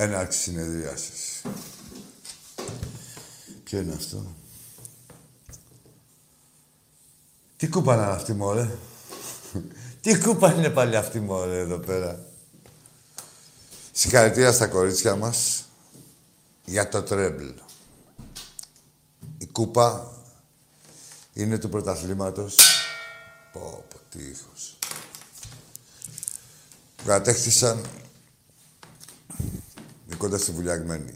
Έναρξη συνεδρίασης. Ποιο είναι αυτό. Τι κούπα είναι αυτή, μωρέ; Τι κούπα είναι πάλι αυτή, μωρέ, εδώ πέρα; Συγχαρητήρια στα κορίτσια μας για το τρέμπλ. Η κούπα είναι του πρωταθλήματος. Πω, πω, τι ήχος. Κατέχτησαν κοντά στη Βουλιαγμένη.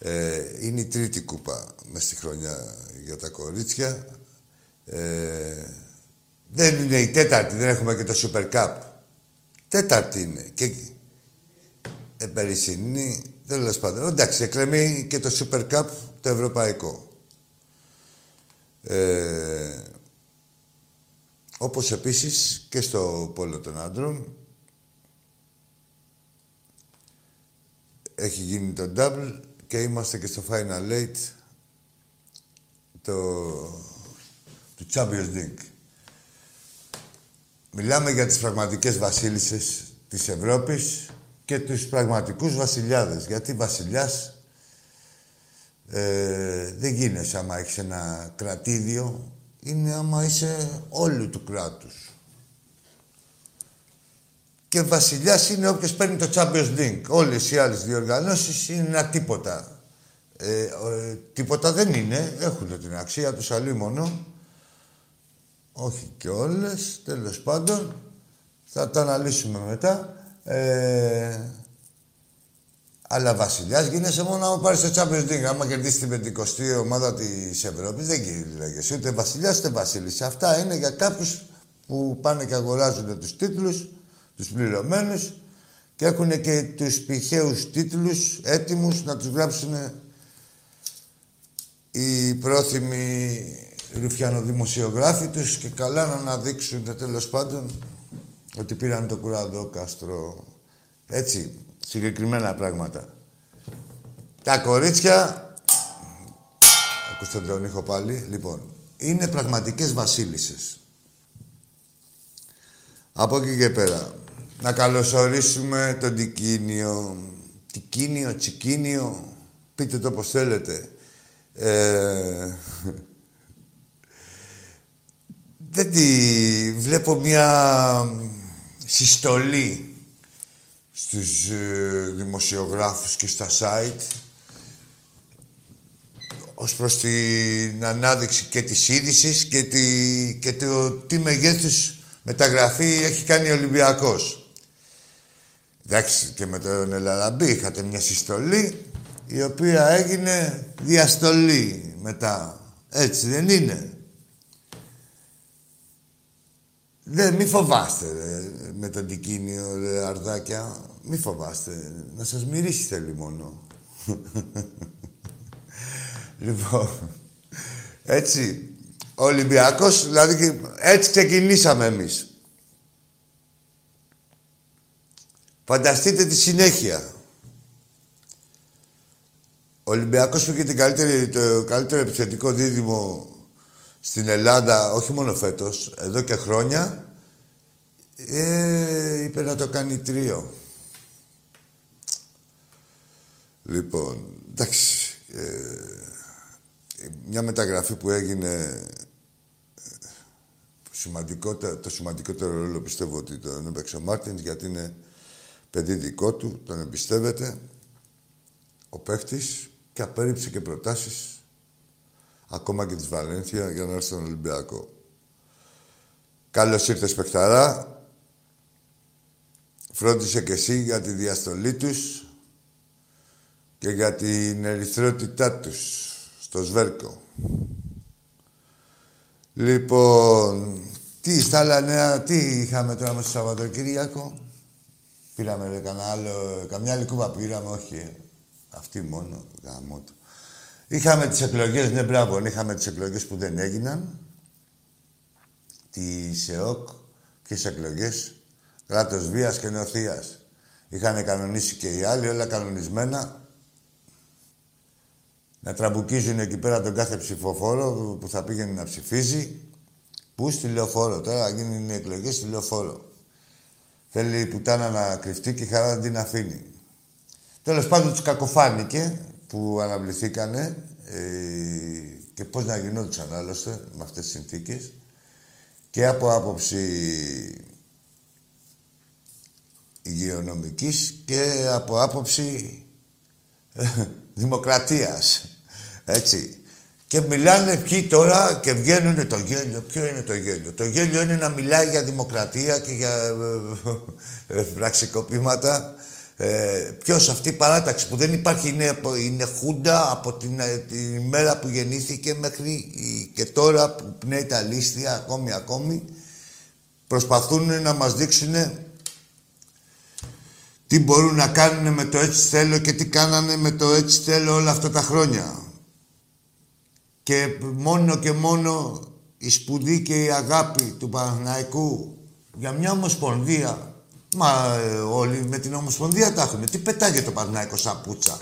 Ε, είναι η τρίτη κούπα μες στη χρονιά για τα κορίτσια. Ε, δεν είναι η τέταρτη, δεν έχουμε και το Super Cup. Τέταρτη είναι. Και ε, περισσυνή, τέλος πάντων. Εντάξει, εκκρεμεί και το Super Cup το ευρωπαϊκό. Ε, όπως επίσης και στο πόλο των άντρων έχει γίνει το double και είμαστε και στο Final Eight το, του Champions League. Μιλάμε για τις πραγματικές βασίλισσες της Ευρώπης και τους πραγματικούς βασιλιάδες. Γιατί βασιλιάς ε, δεν γίνεσαι άμα έχεις ένα κρατήδιο. Είναι άμα είσαι όλου του κράτους. Και βασιλιάς είναι όποιος παίρνει το Champions League. Όλες οι άλλες διοργανώσεις είναι ένα τίποτα. Ε, ε, τίποτα δεν είναι. Έχουν την αξία τους αλλού μόνο. Όχι και όλες. Τέλος πάντων, θα τα αναλύσουμε μετά. Ε, αλλά βασιλιάς γίνεσαι μόνο άμα πάρεις το Champions League. Άμα κερδίσεις την πεντηκοστή ομάδα της Ευρώπης, δεν λέγεσαι ούτε βασιλιάς ούτε βασίλισσα. Αυτά είναι για κάποιους που πάνε και αγοράζουν τους τίτλους τους πληρωμένους και έχουν και τους πηχαίους τίτλους έτοιμους να τους γράψουν οι πρόθυμοι ρουφιανοδημοσιογράφοι τους και καλά να αναδείξουν τέλος πάντων ότι πήραν το κουράδο κάστρο. Έτσι, συγκεκριμένα πράγματα. Τα κορίτσια... Ακούστε τον ήχο πάλι. Λοιπόν, είναι πραγματικές βασίλισσες. Από εκεί και πέρα να καλωσορίσουμε τον Τικίνιο. Τικίνιο, Τσικίνιο, πείτε το πώς θέλετε. Ε, δεν τη... Βλέπω μια συστολή στους ε, δημοσιογράφους και στα site ως προς την ανάδειξη και της είδησης και, τη, και το τι μεγέθους μεταγραφή έχει κάνει ο Ολυμπιακός. Εντάξει, και με τον Ελαραμπή είχατε μια συστολή η οποία έγινε διαστολή μετά. Έτσι δεν είναι; Δεν, μη φοβάστε ρε, με τον τικίνιο, ρε, αρδάκια. Μη φοβάστε. Να σας μυρίσει θέλει μόνο. λοιπόν, έτσι. Ο Ολυμπιακός, δηλαδή, έτσι ξεκινήσαμε εμείς. Φανταστείτε τη συνέχεια. Ο Ολυμπιακός που είχε την καλύτερη, το καλύτερο επιθετικό δίδυμο στην Ελλάδα, όχι μόνο φέτος, εδώ και χρόνια, ε, είπε να το κάνει τρίο. Λοιπόν, εντάξει, ε, μια μεταγραφή που έγινε σημαντικότερο, το σημαντικότερο ρόλο πιστεύω ότι τον έπαιξε ο Μάρτινς γιατί είναι παιδί δικό του, τον εμπιστεύεται ο παίχτης και απέρριψε και προτάσεις ακόμα και της Βαλένθια για να έρθει στον Ολυμπιακό. Καλώς ήρθες παιχταρά. Φρόντισε και εσύ για τη διαστολή τους και για την ερυθρότητά τους στο Σβέρκο. Λοιπόν, τι στα άλλα νέα, τι είχαμε τώρα με το Σαββατοκύριακο; Πήραμε ρε, κανένα άλλο, καμιά άλλη κούπα πήραμε, όχι. Αυτή μόνο, γάμο Είχαμε τις εκλογές, ναι μπράβο, είχαμε τις εκλογές που δεν έγιναν. Τη ΣΕΟΚ, ποιες εκλογές. Κράτος βίας και νοθείας. Είχαν κανονίσει και οι άλλοι, όλα κανονισμένα. Να τραμπουκίζουν εκεί πέρα τον κάθε ψηφοφόρο που θα πήγαινε να ψηφίζει. Πού; Στη λεωφόρο, τώρα γίνουν οι εκλογές στη λεωφόρο. Θέλει η πουτάνα να κρυφτεί και η χαρά δεν την αφήνει. Τέλος πάντων τους κακοφάνηκε που αναβληθήκανε ε, και πώς να γινόντουσαν άλλωστε με αυτές τις συνθήκες και από άποψη υγειονομικής και από άποψη ε, δημοκρατίας. Έτσι. Και μιλάνε ποιοι τώρα και βγαίνουν το γέλιο. Ποιο είναι το γέλιο; Το γέλιο είναι να μιλάει για δημοκρατία και για ε, ε, πραξικοπήματα. Ε, ποιος αυτή η παράταξη που δεν υπάρχει είναι, είναι χούντα από την, την ημέρα που γεννήθηκε μέχρι και τώρα που πνέει τα λίστια ακόμη ακόμη προσπαθούν να μας δείξουν τι μπορούν να κάνουν με το έτσι θέλω και τι κάνανε με το έτσι θέλω όλα αυτά τα χρόνια. Και μόνο και μόνο η σπουδή και η αγάπη του Παναθηναϊκού για μια ομοσπονδία. Μα ε, όλοι με την ομοσπονδία τα έχουν. Τι πετάγει το Παναθηναϊκό σαν πουτσα.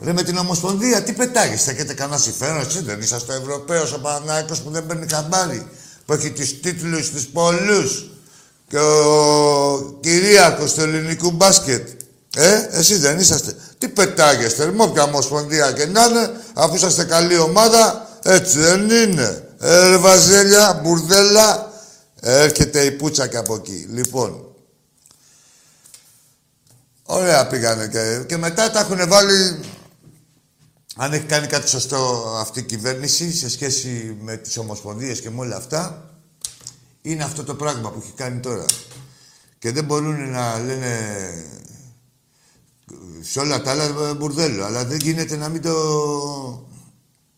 Ρε με την Ομοσπονδία, τι πετάγεις, θα έχετε κανένα συμφέρον, εσύ δεν είσαστε Ευρωπαίος ο Παναθηναϊκός που δεν παίρνει χαμπάρι, που έχει τις τίτλους της πολλούς και ο κυρίακος του ελληνικού μπάσκετ. Ε, εσείς δεν είσαστε. Τι πετάγεστε, ρε, όποια ομοσπονδία και να είναι, αφού είσαστε καλή ομάδα, έτσι δεν είναι. Ε, βαζέλια, μπουρδέλα, έρχεται η πούτσα και από εκεί. Λοιπόν, ωραία πήγανε και, και μετά τα έχουν βάλει αν έχει κάνει κάτι σωστό αυτή η κυβέρνηση σε σχέση με τις ομοσπονδίες και με όλα αυτά, είναι αυτό το πράγμα που έχει κάνει τώρα. Και δεν μπορούν να λένε σε όλα τα άλλα μπουρδέλο. Αλλά δεν γίνεται να μην το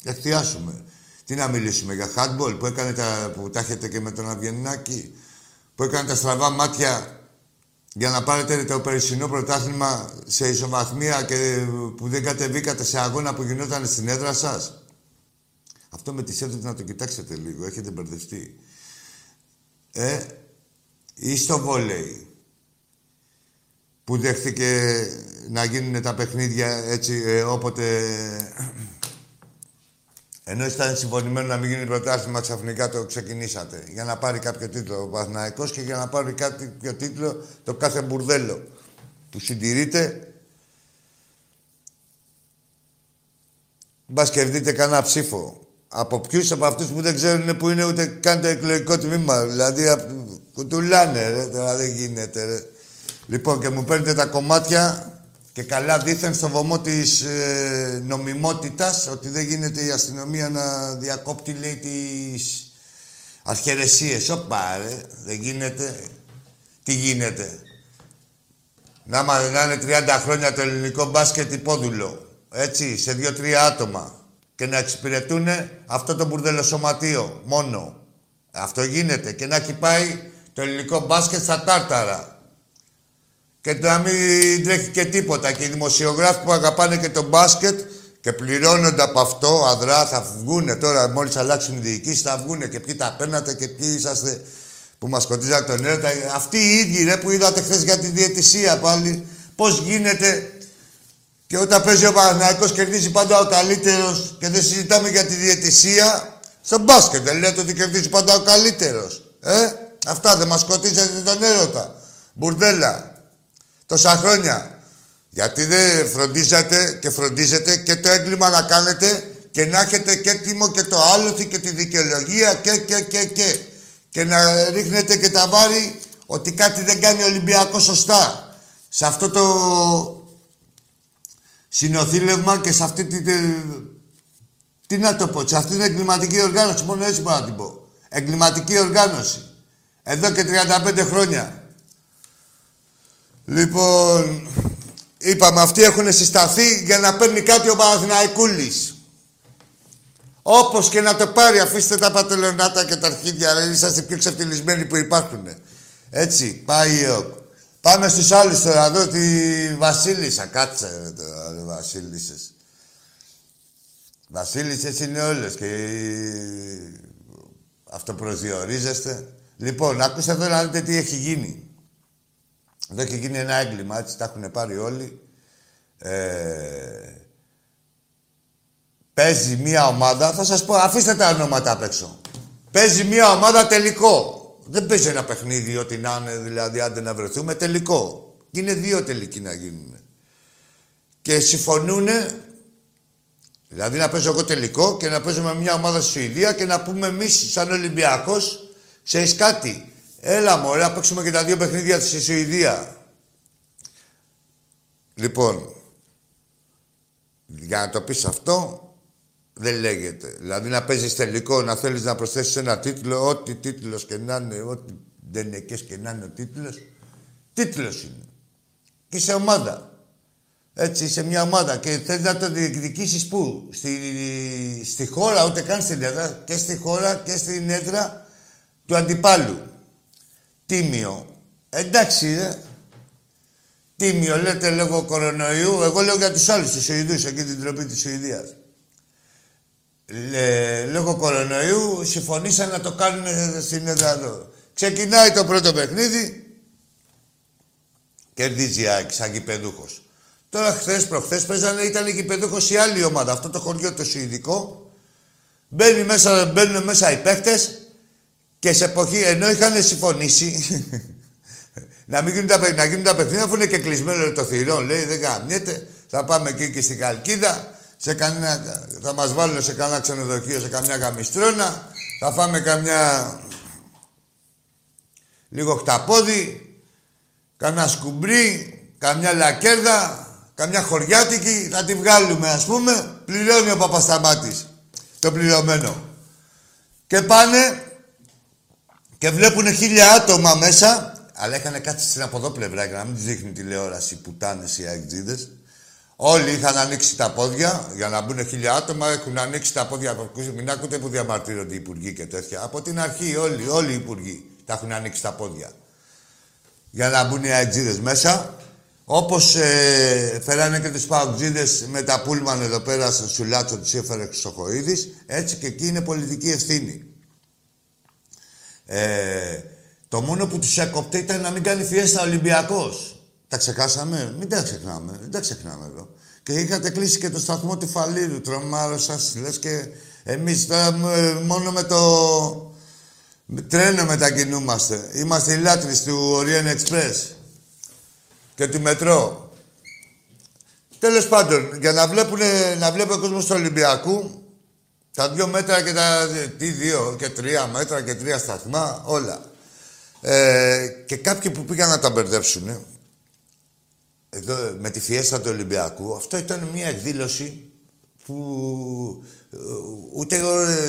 εκθιάσουμε. Τι να μιλήσουμε για handball που, έκανε τα, που τα έχετε και με τον Αβγεννάκη, που έκανε τα στραβά μάτια για να πάρετε το περσινό πρωτάθλημα σε ισοβαθμία και που δεν κατεβήκατε σε αγώνα που γινόταν στην έδρα σας; Αυτό με τις έδρες να το κοιτάξετε λίγο, έχετε μπερδευτεί. Ε, ή στο βόλεϊ που δέχτηκε να γίνουν τα παιχνίδια έτσι ε, όποτε... Ενώ ήταν συμφωνημένο να μην γίνει πρωτάθλημα, ξαφνικά το ξεκινήσατε. Για να πάρει κάποιο τίτλο ο Παθηναϊκός και για να πάρει κάποιο τίτλο το κάθε μπουρδέλο που συντηρείται. Μπας κερδείτε κανένα ψήφο. Από ποιους από αυτούς που δεν ξέρουν που είναι ούτε καν το εκλογικό τμήμα. Δηλαδή, κουτουλάνε, ρε, τώρα δεν γίνεται, ρε. Λοιπόν, και μου παίρνετε τα κομμάτια και καλά δήθεν στο βωμό της ε, νομιμότητας ότι δεν γίνεται η αστυνομία να διακόπτει, λέει, τις αρχαιρεσίες. Ωπα, ρε, δεν γίνεται. Τι γίνεται; Να, να είναι 30 χρόνια το ελληνικό μπάσκετ υπόδουλο. Έτσι, σε δύο-τρία άτομα και να εξυπηρετούν αυτό το μπουρδελοσωματείο μόνο. Αυτό γίνεται και να έχει πάει το ελληνικό μπάσκετ στα τάρταρα. Και να μην τρέχει και τίποτα. Και οι δημοσιογράφοι που αγαπάνε και το μπάσκετ και πληρώνονται από αυτό, αδρά, θα βγουν τώρα, μόλις αλλάξουν οι διοικήσεις, θα βγουν και ποιοι τα παίρνατε και ποιοι είσαστε που μας κοντίζατε τον έρωτα. Αυτοί οι ίδιοι ρε, που είδατε χθες για τη διαιτησία πάλι, πώς γίνεται και όταν παίζει ο Παναθηναϊκός κερδίζει πάντα ο καλύτερος και δεν συζητάμε για τη διαιτησία. Στο μπάσκετ δεν λέτε ότι κερδίζει πάντα ο καλύτερος. Ε, αυτά δεν μας σκοτίζετε τον έρωτα. Μπουρδέλα. Τόσα χρόνια. Γιατί δεν φροντίζατε και φροντίζετε και το έγκλημα να κάνετε και να έχετε και τίμο και το άλοθη και τη δικαιολογία και και και και. Και να ρίχνετε και τα βάρη ότι κάτι δεν κάνει ο Ολυμπιακός σωστά. Σε αυτό το συνοθήλευμα και σε αυτή τη... Τι να το πω, σε αυτή την εγκληματική οργάνωση, μόνο έτσι μπορώ να την πω. Εγκληματική οργάνωση. Εδώ και 35 χρόνια. Λοιπόν, είπαμε, αυτοί έχουν συσταθεί για να παίρνει κάτι ο Παναθηναϊκούλης. Όπως και να το πάρει, αφήστε τα πατελονάτα και τα αρχίδια, δεν είσαστε πιο ξεφτυλισμένοι που υπάρχουν. Έτσι, πάει ο Πάμε στους άλλους τώρα, εδώ τη Βασίλισσα. Κάτσε ρε τώρα, ρε Βασίλισσες. Βασίλισσες είναι όλες και αυτό προσδιορίζεστε. Λοιπόν, ακούστε εδώ να δείτε τι έχει γίνει. Εδώ έχει γίνει ένα έγκλημα, έτσι τα έχουν πάρει όλοι. Ε, παίζει μία ομάδα, θα σας πω, αφήστε τα ονόματα απ' έξω. Παίζει μία ομάδα τελικό. Δεν παίζει ένα παιχνίδι ό,τι να είναι, δηλαδή, άντε να βρεθούμε, τελικό. Και είναι δύο τελικοί να γίνουν. και συμφωνούν Δηλαδή να παίζω εγώ τελικό και να παίζω με μια ομάδα στη Σουηδία και να πούμε εμείς σαν Ολυμπιακός, ξέρεις κάτι. Έλα μωρέ, να παίξουμε και τα δύο παιχνίδια στη Σουηδία. Λοιπόν, για να το πεις αυτό, δεν λέγεται. Δηλαδή να παίζεις τελικό, να θέλεις να προσθέσεις ένα τίτλο, ό,τι τίτλος και να είναι, ό,τι δεν είναι και να είναι ο τίτλος. Τίτλος είναι. Και σε ομάδα. Έτσι, σε μια ομάδα και θέλει να το διεκδικήσεις πού, στη, στη χώρα, ούτε καν στην έδρα, και στη χώρα και στην έδρα του αντιπάλου. Τίμιο. Εντάξει, ρε. Τίμιο, λέτε λόγω κορονοϊού. Εγώ λέω για τους άλλους, τους Σουηδούς, εκεί την τροπή της Σουηδίας. λόγω κορονοϊού συμφωνήσαν να το κάνουν στην έδρα εδώ. Ξεκινάει το πρώτο παιχνίδι. Κερδίζει η ΑΕΚ σαν γηπεδούχος. Τώρα χθες, προχθές παίζανε, ήταν γηπεδούχος η άλλη ομάδα. Αυτό το χωριό το Σουηδικό. Μπαίνει μέσα, μπαίνουν μέσα οι παίχτε και σε εποχή ενώ είχαν συμφωνήσει να μην γίνουν τα, να γίνουν τα παιχνίδια αφού είναι και κλεισμένο το θηρό. Λέει δεν γαμιέται. Θα πάμε εκεί και στην Καλκίδα. Σε κανένα, θα μας βάλουν σε κανένα ξενοδοχείο, σε καμιά γαμιστρώνα. Θα φάμε καμιά... Λίγο χταπόδι. Κανένα σκουμπρί. Καμιά λακέρδα. Καμιά χωριάτικη. Θα τη βγάλουμε ας πούμε. Πληρώνει ο Παπασταμάτης. Το πληρωμένο. Και πάνε και βλέπουν χίλια άτομα μέσα αλλά είχαν κάτσει στην από εδώ πλευρά για να μην του δείχνει τηλεόραση πουτάνες οι αεκτζίδες. Όλοι είχαν ανοίξει τα πόδια για να μπουν χίλια άτομα. Έχουν ανοίξει τα πόδια. Μην ακούτε που διαμαρτύρονται οι υπουργοί και τέτοια. Από την αρχή όλοι, όλοι οι υπουργοί τα έχουν ανοίξει τα πόδια. Για να μπουν οι αεκτζίδες μέσα. Όπως ε, φέρανε και του παουτζίδε με τα πούλμαν εδώ πέρα στο σουλάτσο του έφερε Χρυσοχοίδης, έτσι και εκεί είναι πολιτική ευθύνη. Ε, το μόνο που τους έκοπτε ήταν να μην κάνει φιέστα Ολυμπιακός. Τα ξεχάσαμε. Μην τα ξεχνάμε. Δεν τα ξεχνάμε εδώ. Και είχατε κλείσει και το σταθμό του Φαλήρου. Τρομάρο σας λες και εμείς τώρα μόνο με το τρένο μετακινούμαστε. Είμαστε οι λάτρε του Orient Express και του μετρό. Τέλος πάντων, για να, βλέπουν, να βλέπει ο κόσμος του Ολυμπιακού, τα δύο μέτρα και τα. Τι δύο και τρία μέτρα και τρία σταθμά, όλα. Ε, και κάποιοι που πήγαν να τα μπερδέψουν, εδώ, με τη φιέστα του Ολυμπιακού, αυτό ήταν μια εκδήλωση που ε, ούτε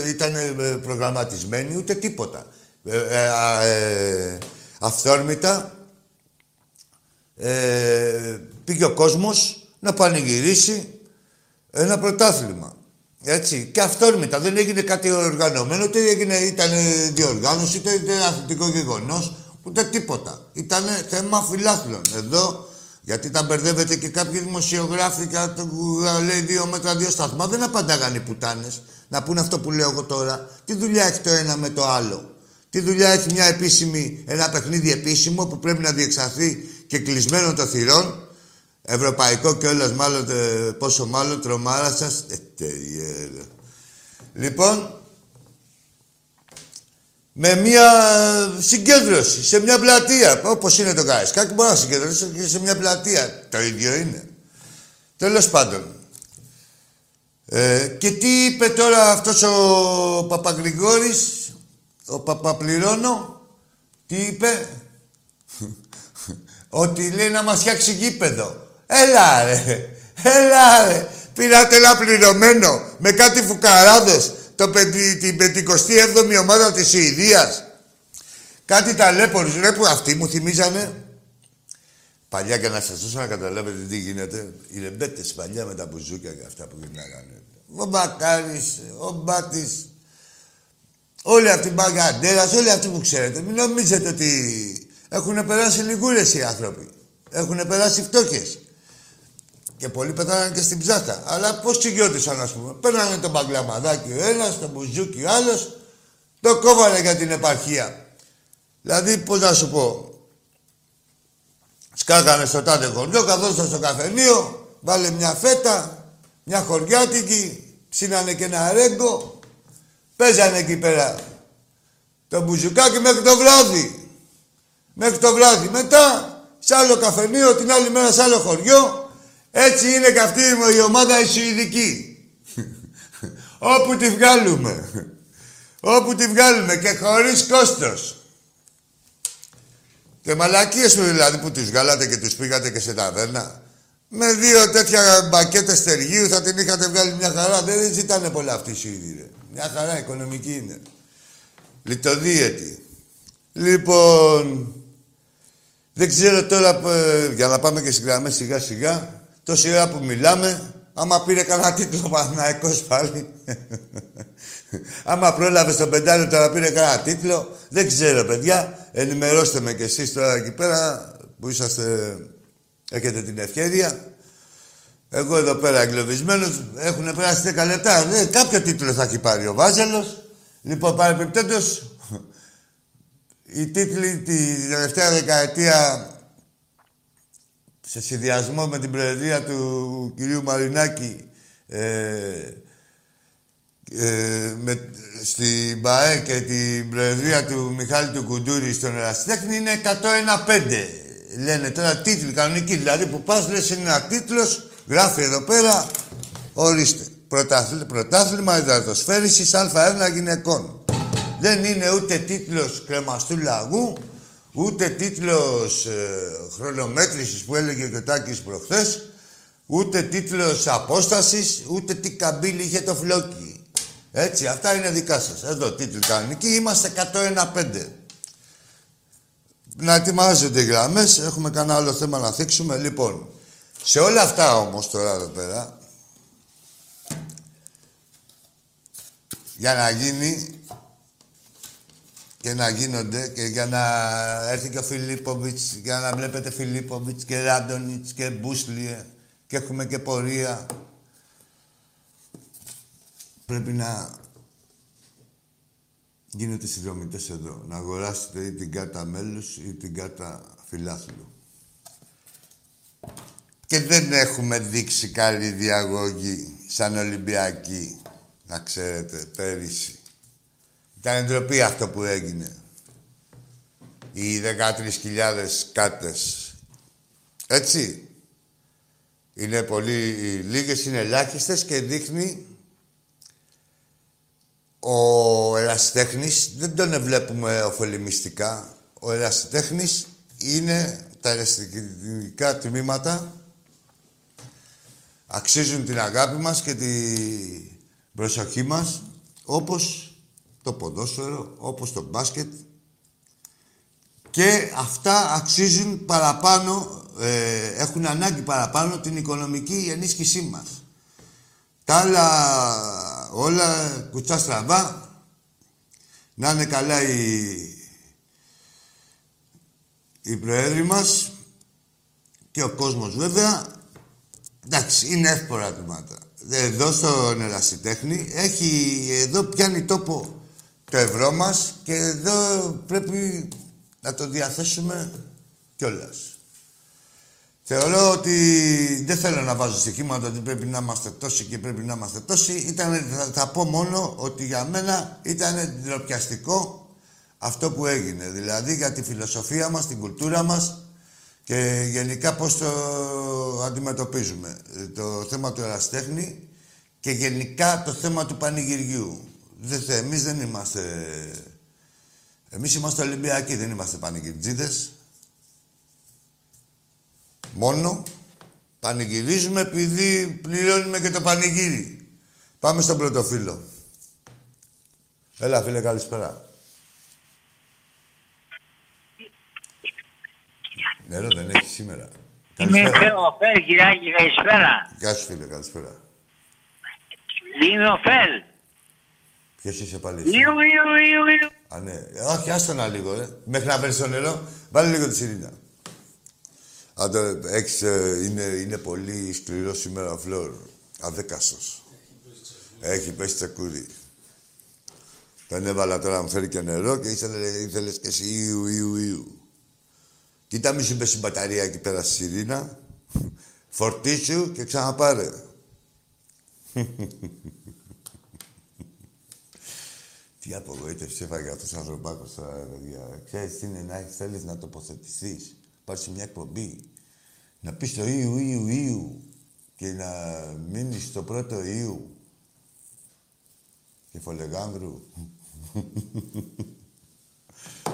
ήταν ε, προγραμματισμένη, ούτε τίποτα. Ε, ε, αυθόρμητα πήγε ο κόσμος να πανηγυρίσει ένα πρωτάθλημα. Έτσι. Και αυτόρμητα. Δεν έγινε κάτι οργανωμένο, ούτε έγινε, ήταν διοργάνωση, ούτε ήταν αθλητικό γεγονός, ούτε τίποτα. Ήταν θέμα φιλάθλων. Εδώ, γιατί τα μπερδεύετε και κάποιοι δημοσιογράφοι και το λέει δύο μέτρα, δύο σταθμά, δεν απαντάγανε οι πουτάνες. Να πούνε αυτό που λέω εγώ τώρα. Τι δουλειά έχει το ένα με το άλλο; Τι δουλειά έχει μια επίσημη, ένα παιχνίδι επίσημο που πρέπει να διεξαχθεί και κλεισμένο των θυρών; Ευρωπαϊκό και όλας μάλλον, ε, πόσο μάλλον τρομάρα σας. Ε, λοιπόν, με μια συγκέντρωση σε μια πλατεία, όπως είναι το Καραϊσκάκι, μπορεί να συγκεντρώσει και σε μια πλατεία. Το ίδιο είναι. Τέλος πάντων. Ε, και τι είπε τώρα αυτός ο Παπαγρηγόρης, ο Παπαπληρώνο, τι είπε, ότι λέει να μας φτιάξει γήπεδο. Έλα ρε, έλα ρε. Πήρατε ένα πληρωμένο με κάτι φουκαράδες το πεντι, την 57η ομάδα της Σουηδίας. Κάτι ταλέπορους, ρε που αυτοί μου θυμίζανε. Παλιά για να σας δώσω να καταλάβετε τι γίνεται. Οι ρεμπέτες παλιά με τα μπουζούκια και αυτά που γυρνάγανε. Ο Μπακάρης, ο Μπάτης, όλοι αυτοί οι μπαγκαντέρας, όλοι αυτοί που ξέρετε. Μην νομίζετε ότι έχουν περάσει λιγούρες οι άνθρωποι. Έχουν περάσει φτώχες. Και πολλοί πεθάναν και στην ψάχτα. Αλλά πώς τσιγιώτησαν, ας πούμε. Παίρνανε τον μπαγκλαμαδάκι ο ένας, τον μπουζούκι ο άλλος, το κόβανε για την επαρχία. Δηλαδή, πώς να σου πω, σκάγανε στο τάδε χωριό, καθόταν στο καφενείο, βάλε μια φέτα, μια χωριάτικη, ψήνανε και ένα ρέγκο, παίζανε εκεί πέρα το μπουζουκάκι μέχρι το βράδυ. Μέχρι το βράδυ. Μετά, σε άλλο καφενείο, την άλλη μέρα σε άλλο χωριό, Έτσι είναι και αυτή η ομάδα η Σουηδική. Όπου τη βγάλουμε. Όπου τη βγάλουμε και χωρίς κόστος. Και μαλακίες του δηλαδή που τις βγάλατε και τους πήγατε και σε ταβέρνα. Με δύο τέτοια μπακέτες στεργίου θα την είχατε βγάλει μια χαρά. Δεν ζητάνε πολλά αυτή η Σουηδή, Μια χαρά οικονομική είναι. Λιτοδίαιτη. Λοιπόν, δεν ξέρω τώρα, ε, για να πάμε και στις γραμμές σιγά σιγά, τόση ώρα που μιλάμε, άμα πήρε κανένα τίτλο Παναθηναϊκός πάλι. άμα πρόλαβε στο πεντάλεπτο τώρα πήρε κανένα τίτλο, δεν ξέρω παιδιά. Ενημερώστε με κι εσείς τώρα εκεί πέρα που είσαστε, έχετε την ευκαιρία. Εγώ εδώ πέρα εγκλωβισμένος, έχουν περάσει 10 λεπτά. Ε, κάποιο τίτλο θα έχει πάρει ο Βάζελος. Λοιπόν, παρεμπιπτόντως, οι τίτλοι τη τελευταία δεκαετία σε συνδυασμό με την προεδρία του κυρίου Μαρινάκη ε, ε, με, στην ΠΑΕ και την προεδρία του Μιχάλη του Κουντούρη στον Εραστέχνη είναι 101-5. Λένε τώρα τίτλοι κανονικοί, δηλαδή που πας λες είναι ένα τίτλος, γράφει εδώ πέρα, ορίστε. Πρωτάθλημα υδατοσφαίρησης Α1 γυναικών. Δεν είναι ούτε τίτλος κρεμαστού λαγού, ούτε τίτλος ε, χρονομέτρησης που έλεγε και ο Τάκης προχθές, ούτε τίτλος απόστασης, ούτε τι καμπύλη είχε το φλόκι. Έτσι, αυτά είναι δικά σας. Εδώ, τίτλοι κανονικοί, είμαστε 101-5. Να ετοιμάζονται οι γραμμές, έχουμε κανένα άλλο θέμα να θίξουμε. Λοιπόν, σε όλα αυτά όμως τώρα εδώ πέρα, για να γίνει και να γίνονται και για να έρθει και ο Φιλίπποβιτς, για να βλέπετε Φιλίπποβιτς και Ράντονιτς και Μπούσλιε και έχουμε και πορεία. Πρέπει να γίνετε συνδρομητές εδώ. Να αγοράσετε ή την κάρτα μέλους ή την κάρτα φιλάθλου. Και δεν έχουμε δείξει καλή διαγωγή σαν Ολυμπιακή, να ξέρετε, πέρυσι. Ήταν ντροπή αυτό που έγινε. Οι 13.000 κάτες. Έτσι. Είναι πολύ λίγες, είναι ελάχιστες και δείχνει ο ερασιτέχνης, δεν τον βλέπουμε ωφελημιστικά. Ο ερασιτέχνης είναι τα ερασιτεχνικά τμήματα αξίζουν την αγάπη μας και την προσοχή μας όπως το ποδόσφαιρο, όπως το μπάσκετ. Και αυτά αξίζουν παραπάνω, ε, έχουν ανάγκη παραπάνω την οικονομική ενίσχυσή μας. Τα άλλα όλα κουτσά στραβά, να είναι καλά οι, οι προέδροι μας και ο κόσμος βέβαια. Εντάξει, είναι εύκολα τμήματα. Εδώ στον Ερασιτέχνη έχει, εδώ πιάνει τόπο το ευρώ μας και εδώ πρέπει να το διαθέσουμε κιόλας. Θεωρώ ότι δεν θέλω να βάζω στοιχήματα ότι πρέπει να είμαστε τόσοι και πρέπει να είμαστε τόσοι. Ήταν, θα, πω μόνο ότι για μένα ήταν ντροπιαστικό αυτό που έγινε. Δηλαδή για τη φιλοσοφία μας, την κουλτούρα μας και γενικά πώς το αντιμετωπίζουμε. Το θέμα του εραστέχνη και γενικά το θέμα του πανηγυριού. Δεν, εμείς δεν είμαστε... Εμείς είμαστε Ολυμπιακοί, δεν είμαστε πανηγυρτζίδες. Μόνο πανηγυρίζουμε επειδή πληρώνουμε και το πανηγύρι. Πάμε στον πρώτο φίλο. Έλα, φίλε, καλησπέρα. Νερό δεν έχει σήμερα. Είμαι ο Φέλ, Κυριακή, καλησπέρα. Γεια σου, φίλε, καλησπέρα. Είμαι ο Φέλ. Ποιος είσαι πάλι εσύ. Ιου, ιου, ιου, ιου. Α, ναι. Όχι, άστο να λίγο, ε. Μέχρι να παίρνεις το νερό, βάλε λίγο τη σιρήνα. Αν το έχεις, ε, είναι, είναι πολύ σκληρό σήμερα ο Φλόρ. Αδέκαστος. Έχει πέσει τσακούρι. Τον έβαλα τώρα να μου φέρει και νερό και ήθελε, ήθελες και εσύ ιου, ιου, ιου. Κοίτα μη σου πέσει η μπαταρία εκεί πέρα στη σιρήνα. Φορτίσου και ξαναπάρε. Τι απογοήτευση έφαγε αυτός ο ανθρωπάκος τώρα, παιδιά. Ξέρεις τι είναι να έχεις, θέλεις να τοποθετηθείς. Πάρεις μια εκπομπή. Να πεις το Ιου, Ιου, Ιου. και να μείνεις στο πρώτο Ιού και Φολεγάνδρου.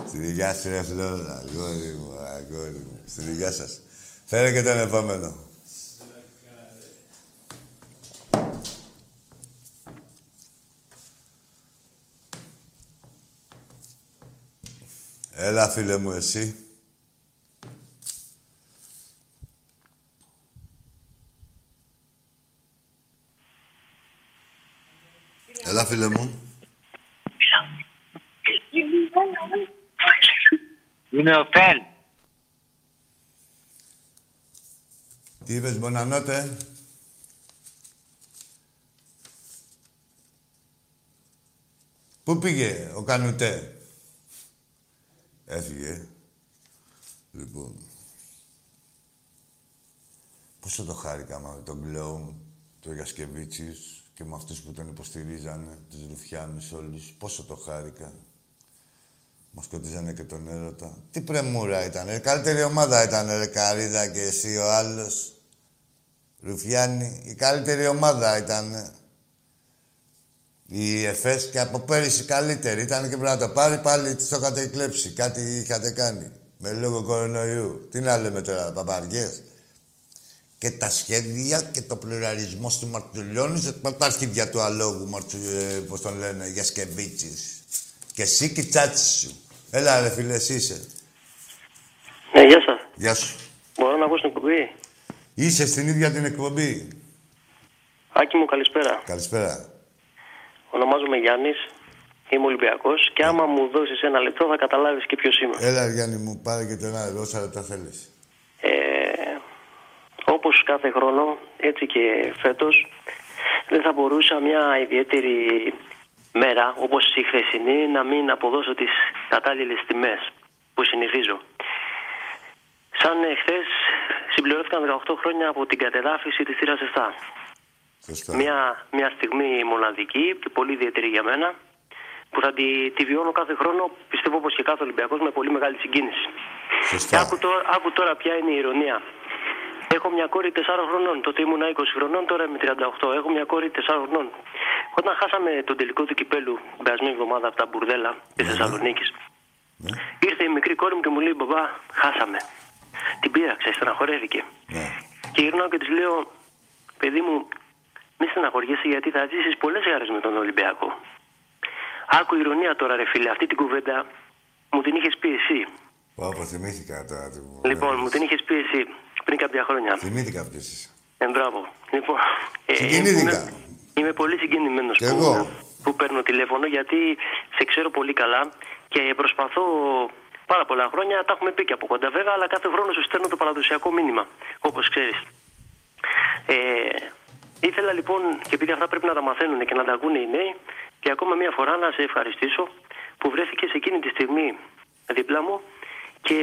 Στην υγειά σου, ρε Φλόρα. Αγόρι μου, αγόρι μου. Στην υγειά σας. Φέρε και τον επόμενο. Έλα, φίλε μου, εσύ. Έλα, φίλε μου. Είμαι ο Φελ. Τι είπες, Μπονανότε; Πού πήγε ο Κανουτέ; Έφυγε. Λοιπόν. Πόσο το χάρηκα με τον κλόουν, του Γιασκεβίτσιους και με αυτούς που τον υποστηρίζανε, τους Ρουφιάνους όλους. Πόσο το χάρηκα. Μας σκοτίζανε και τον έρωτα. Τι πρεμούρα ήταν, ρε. Καλύτερη ομάδα ήταν, ρε Καρίδα και εσύ ο άλλος. Ρουφιάνη. Η καλύτερη ομάδα ήταν. Η ΕΦΕΣ και από πέρυσι καλύτερη. Ήταν και πρέπει να το πάρει πάλι τι το είχατε κλέψει. Κάτι είχατε κάνει. Με λόγο κορονοϊού. Τι να λέμε τώρα, παπαριές. Και τα σχέδια και το πλουραλισμό του Μαρτουλιώνης με τα αρχίδια του αλόγου, Μαρτου, ε, πώς τον λένε, για σκεβίτσις. Και εσύ και η τσάτσις σου. Έλα ρε φίλε, εσύ είσαι. Ναι, γεια σας. Γεια σου. Μπορώ να βγω στην εκπομπή; Είσαι στην ίδια την εκπομπή. Άκη μου, καλησπέρα. Καλησπέρα. Ονομάζομαι Γιάννης. Είμαι Ολυμπιακός και άμα μου δώσεις ένα λεπτό θα καταλάβεις και ποιος είμαι. Έλα Γιάννη μου, πάρε και το ένα εδώ, όσα λεπτά θέλεις. Ε, όπως κάθε χρόνο, έτσι και φέτος, δεν θα μπορούσα μια ιδιαίτερη μέρα, όπως η χθεσινή, να μην αποδώσω τις κατάλληλες τιμές που συνηθίζω. Σαν εχθές συμπληρώθηκαν 18 χρόνια από την κατεδάφιση της θύρας 7. Σωστά. Μια, μια στιγμή μοναδική και πολύ ιδιαίτερη για μένα που θα τη, τη βιώνω κάθε χρόνο, πιστεύω όπως και κάθε Ολυμπιακός, με πολύ μεγάλη συγκίνηση. Και Σωστά. άκου τώρα, άκου τώρα ποια είναι η ηρωνία. Έχω μια κόρη 4 χρονών. Τότε ήμουν 20 χρονών, τώρα είμαι 38. Έχω μια κόρη 4 χρονών. Όταν χάσαμε τον τελικό του κυπέλου την περασμένη εβδομάδα από τα μπουρδέλα τη Θεσσαλονίκης, Ναι. ήρθε η μικρή κόρη μου και μου λέει: Μπαμπά, χάσαμε. Την πείραξε, στεναχωρέθηκε. Ναι. Και γυρνάω και της λέω: Παιδί μου, μη στεναχωριέσαι γιατί θα ζήσεις πολλές γάρες με τον Ολυμπιακό. Άκου ηρωνία τώρα, ρε φίλε, αυτή την κουβέντα μου την είχες πει εσύ. Πω, πω, θυμήθηκα τώρα. του- Λοιπόν, μου την είχες πει εσύ πριν κάποια χρόνια. Θυμήθηκα ποιος είσαι. Ε, μπράβο. Λοιπόν, ε, Συγκινήθηκα. Είμαι, είμαι πολύ συγκινημένος Κι που, εγώ. που παίρνω τηλέφωνο γιατί σε ξέρω πολύ καλά και προσπαθώ πάρα πολλά χρόνια. Τα έχουμε πει και από κοντά βέβαια, αλλά κάθε χρόνο σου στέλνω το παραδοσιακό μήνυμα, όπως ξέρεις. Ε, ήθελα λοιπόν, και επειδή αυτά πρέπει να τα μαθαίνουν και να τα ακούνε οι νέοι, και ακόμα μία φορά να σε ευχαριστήσω που βρέθηκες σε εκείνη τη στιγμή δίπλα μου και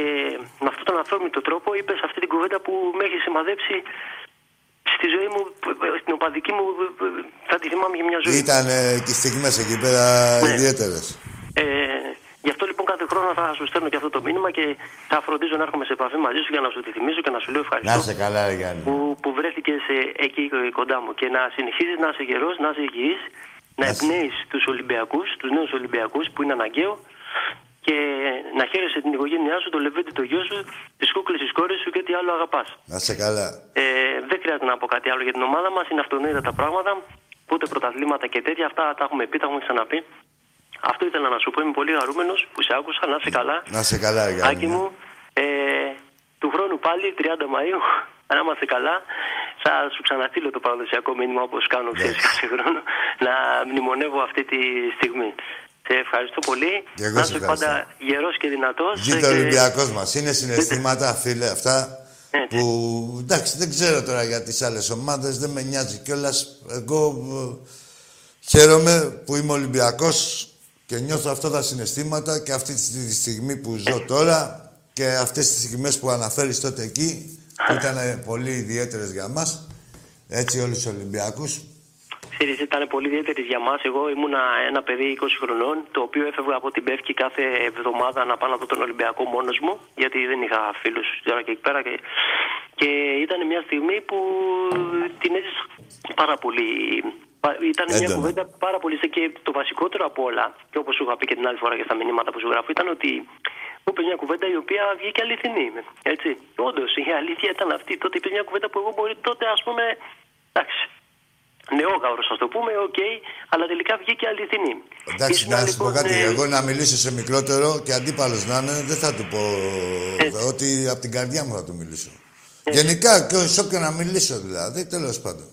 με αυτόν τον αθόρμητο τρόπο είπες αυτή την κουβέντα που με έχεις σημαδέψει στη ζωή μου, στην οπαδική μου, θα τη θυμάμαι για μια ζωή. Ήταν ε, και στιγμές εκεί πέρα Ναι. ιδιαίτερες. Ε, γι' αυτό λοιπόν κάθε χρόνο θα σου στέλνω και αυτό το μήνυμα και θα φροντίζω να έρχομαι σε επαφή μαζί σου για να σου τη θυμίζω και να σου λέω ευχαριστώ. Να σε καλά, ρε Γιάννη. που, που βρέθηκες εκεί κοντά μου και να συνεχίζεις να είσαι γερός, να είσαι υγιής, να Να είσαι. εμπνέεις τους Ολυμπιακούς, τους νέους Ολυμπιακούς που είναι αναγκαίο και να χαίρεσαι την οικογένειά σου, το λεβέντι, το γιο σου, τις κούκλες, τις κόρες σου και τι άλλο αγαπάς. Να σε καλά. Ε, δεν χρειάζεται να πω κάτι άλλο για την ομάδα μας, είναι αυτονόητα τα πράγματα, ούτε πρωταθλήματα και τέτοια, αυτά τα έχουμε πει, τα έχουμε ξαναπεί. Αυτό ήθελα να σου πω, είμαι πολύ χαρούμενος που σε άκουσα, να είσαι καλά. Να σε καλά, ρε Γιάννη. Άκη μου, ε, του χρόνου πάλι, 30 Μαΐου, να είμαστε καλά, θα σου ξαναστείλω το παραδοσιακό μήνυμα όπως κάνω ξέρεις, Εντάξει. κάθε χρόνο, να μνημονεύω αυτή τη στιγμή. Σε ευχαριστώ πολύ. Και εγώ να σε είσαι ευχαριστώ. πάντα γερός και δυνατός. Ζήτω και- ο Ολυμπιακός μας. Είναι συναισθήματα, φίλε, αυτά Έτσι. που... Εντάξει, δεν ξέρω τώρα για τις άλλες ομάδες, δεν με νοιάζει κιόλας. Εγώ ε, χαίρομαι που είμαι Ολυμπιακός και νιώθω αυτά τα συναισθήματα και αυτή τη στιγμή που ζω τώρα και αυτές τις στιγμές που αναφέρεις τότε εκεί, που ήταν πολύ ιδιαίτερες για μας, έτσι όλους τους Ολυμπιακούς. Ξέρεις, ήταν πολύ ιδιαίτερη για μας. Εγώ ήμουνα ένα παιδί 20 χρονών, το οποίο έφευγα από την Πεύκη κάθε εβδομάδα να πάω να δω τον Ολυμπιακό μόνος μου, γιατί δεν είχα φίλους τώρα και εκεί πέρα. Και, Και ήταν μια στιγμή που την έζησα πάρα πολύ. πα- Ήταν μια Έντονα. κουβέντα πάρα πολύ. σε- Και το βασικότερο από όλα, και όπως σου είχα πει και την άλλη φορά και στα μηνύματα που σου γράφω, ήταν ότι μου είπες μια κουβέντα η οποία βγήκε αληθινή. Έτσι. Όντως, η αλήθεια ήταν αυτή. Τότε είπε μια κουβέντα που εγώ μπορεί τότε, ας πούμε. Εντάξει. Νεόγαυρο, ας το πούμε, οκ, αλλά τελικά βγήκε αληθινή. Εντάξει, Ήσουν, να σου πω λοιπόν, κάτι. ε, Εγώ να μιλήσω σε μικρότερο και αντίπαλος να είναι, δεν θα του πω Έτσι. ότι από την καρδιά μου θα του μιλήσω. Γενικά, και σε όποιον να μιλήσω δηλαδή, τέλος πάντων.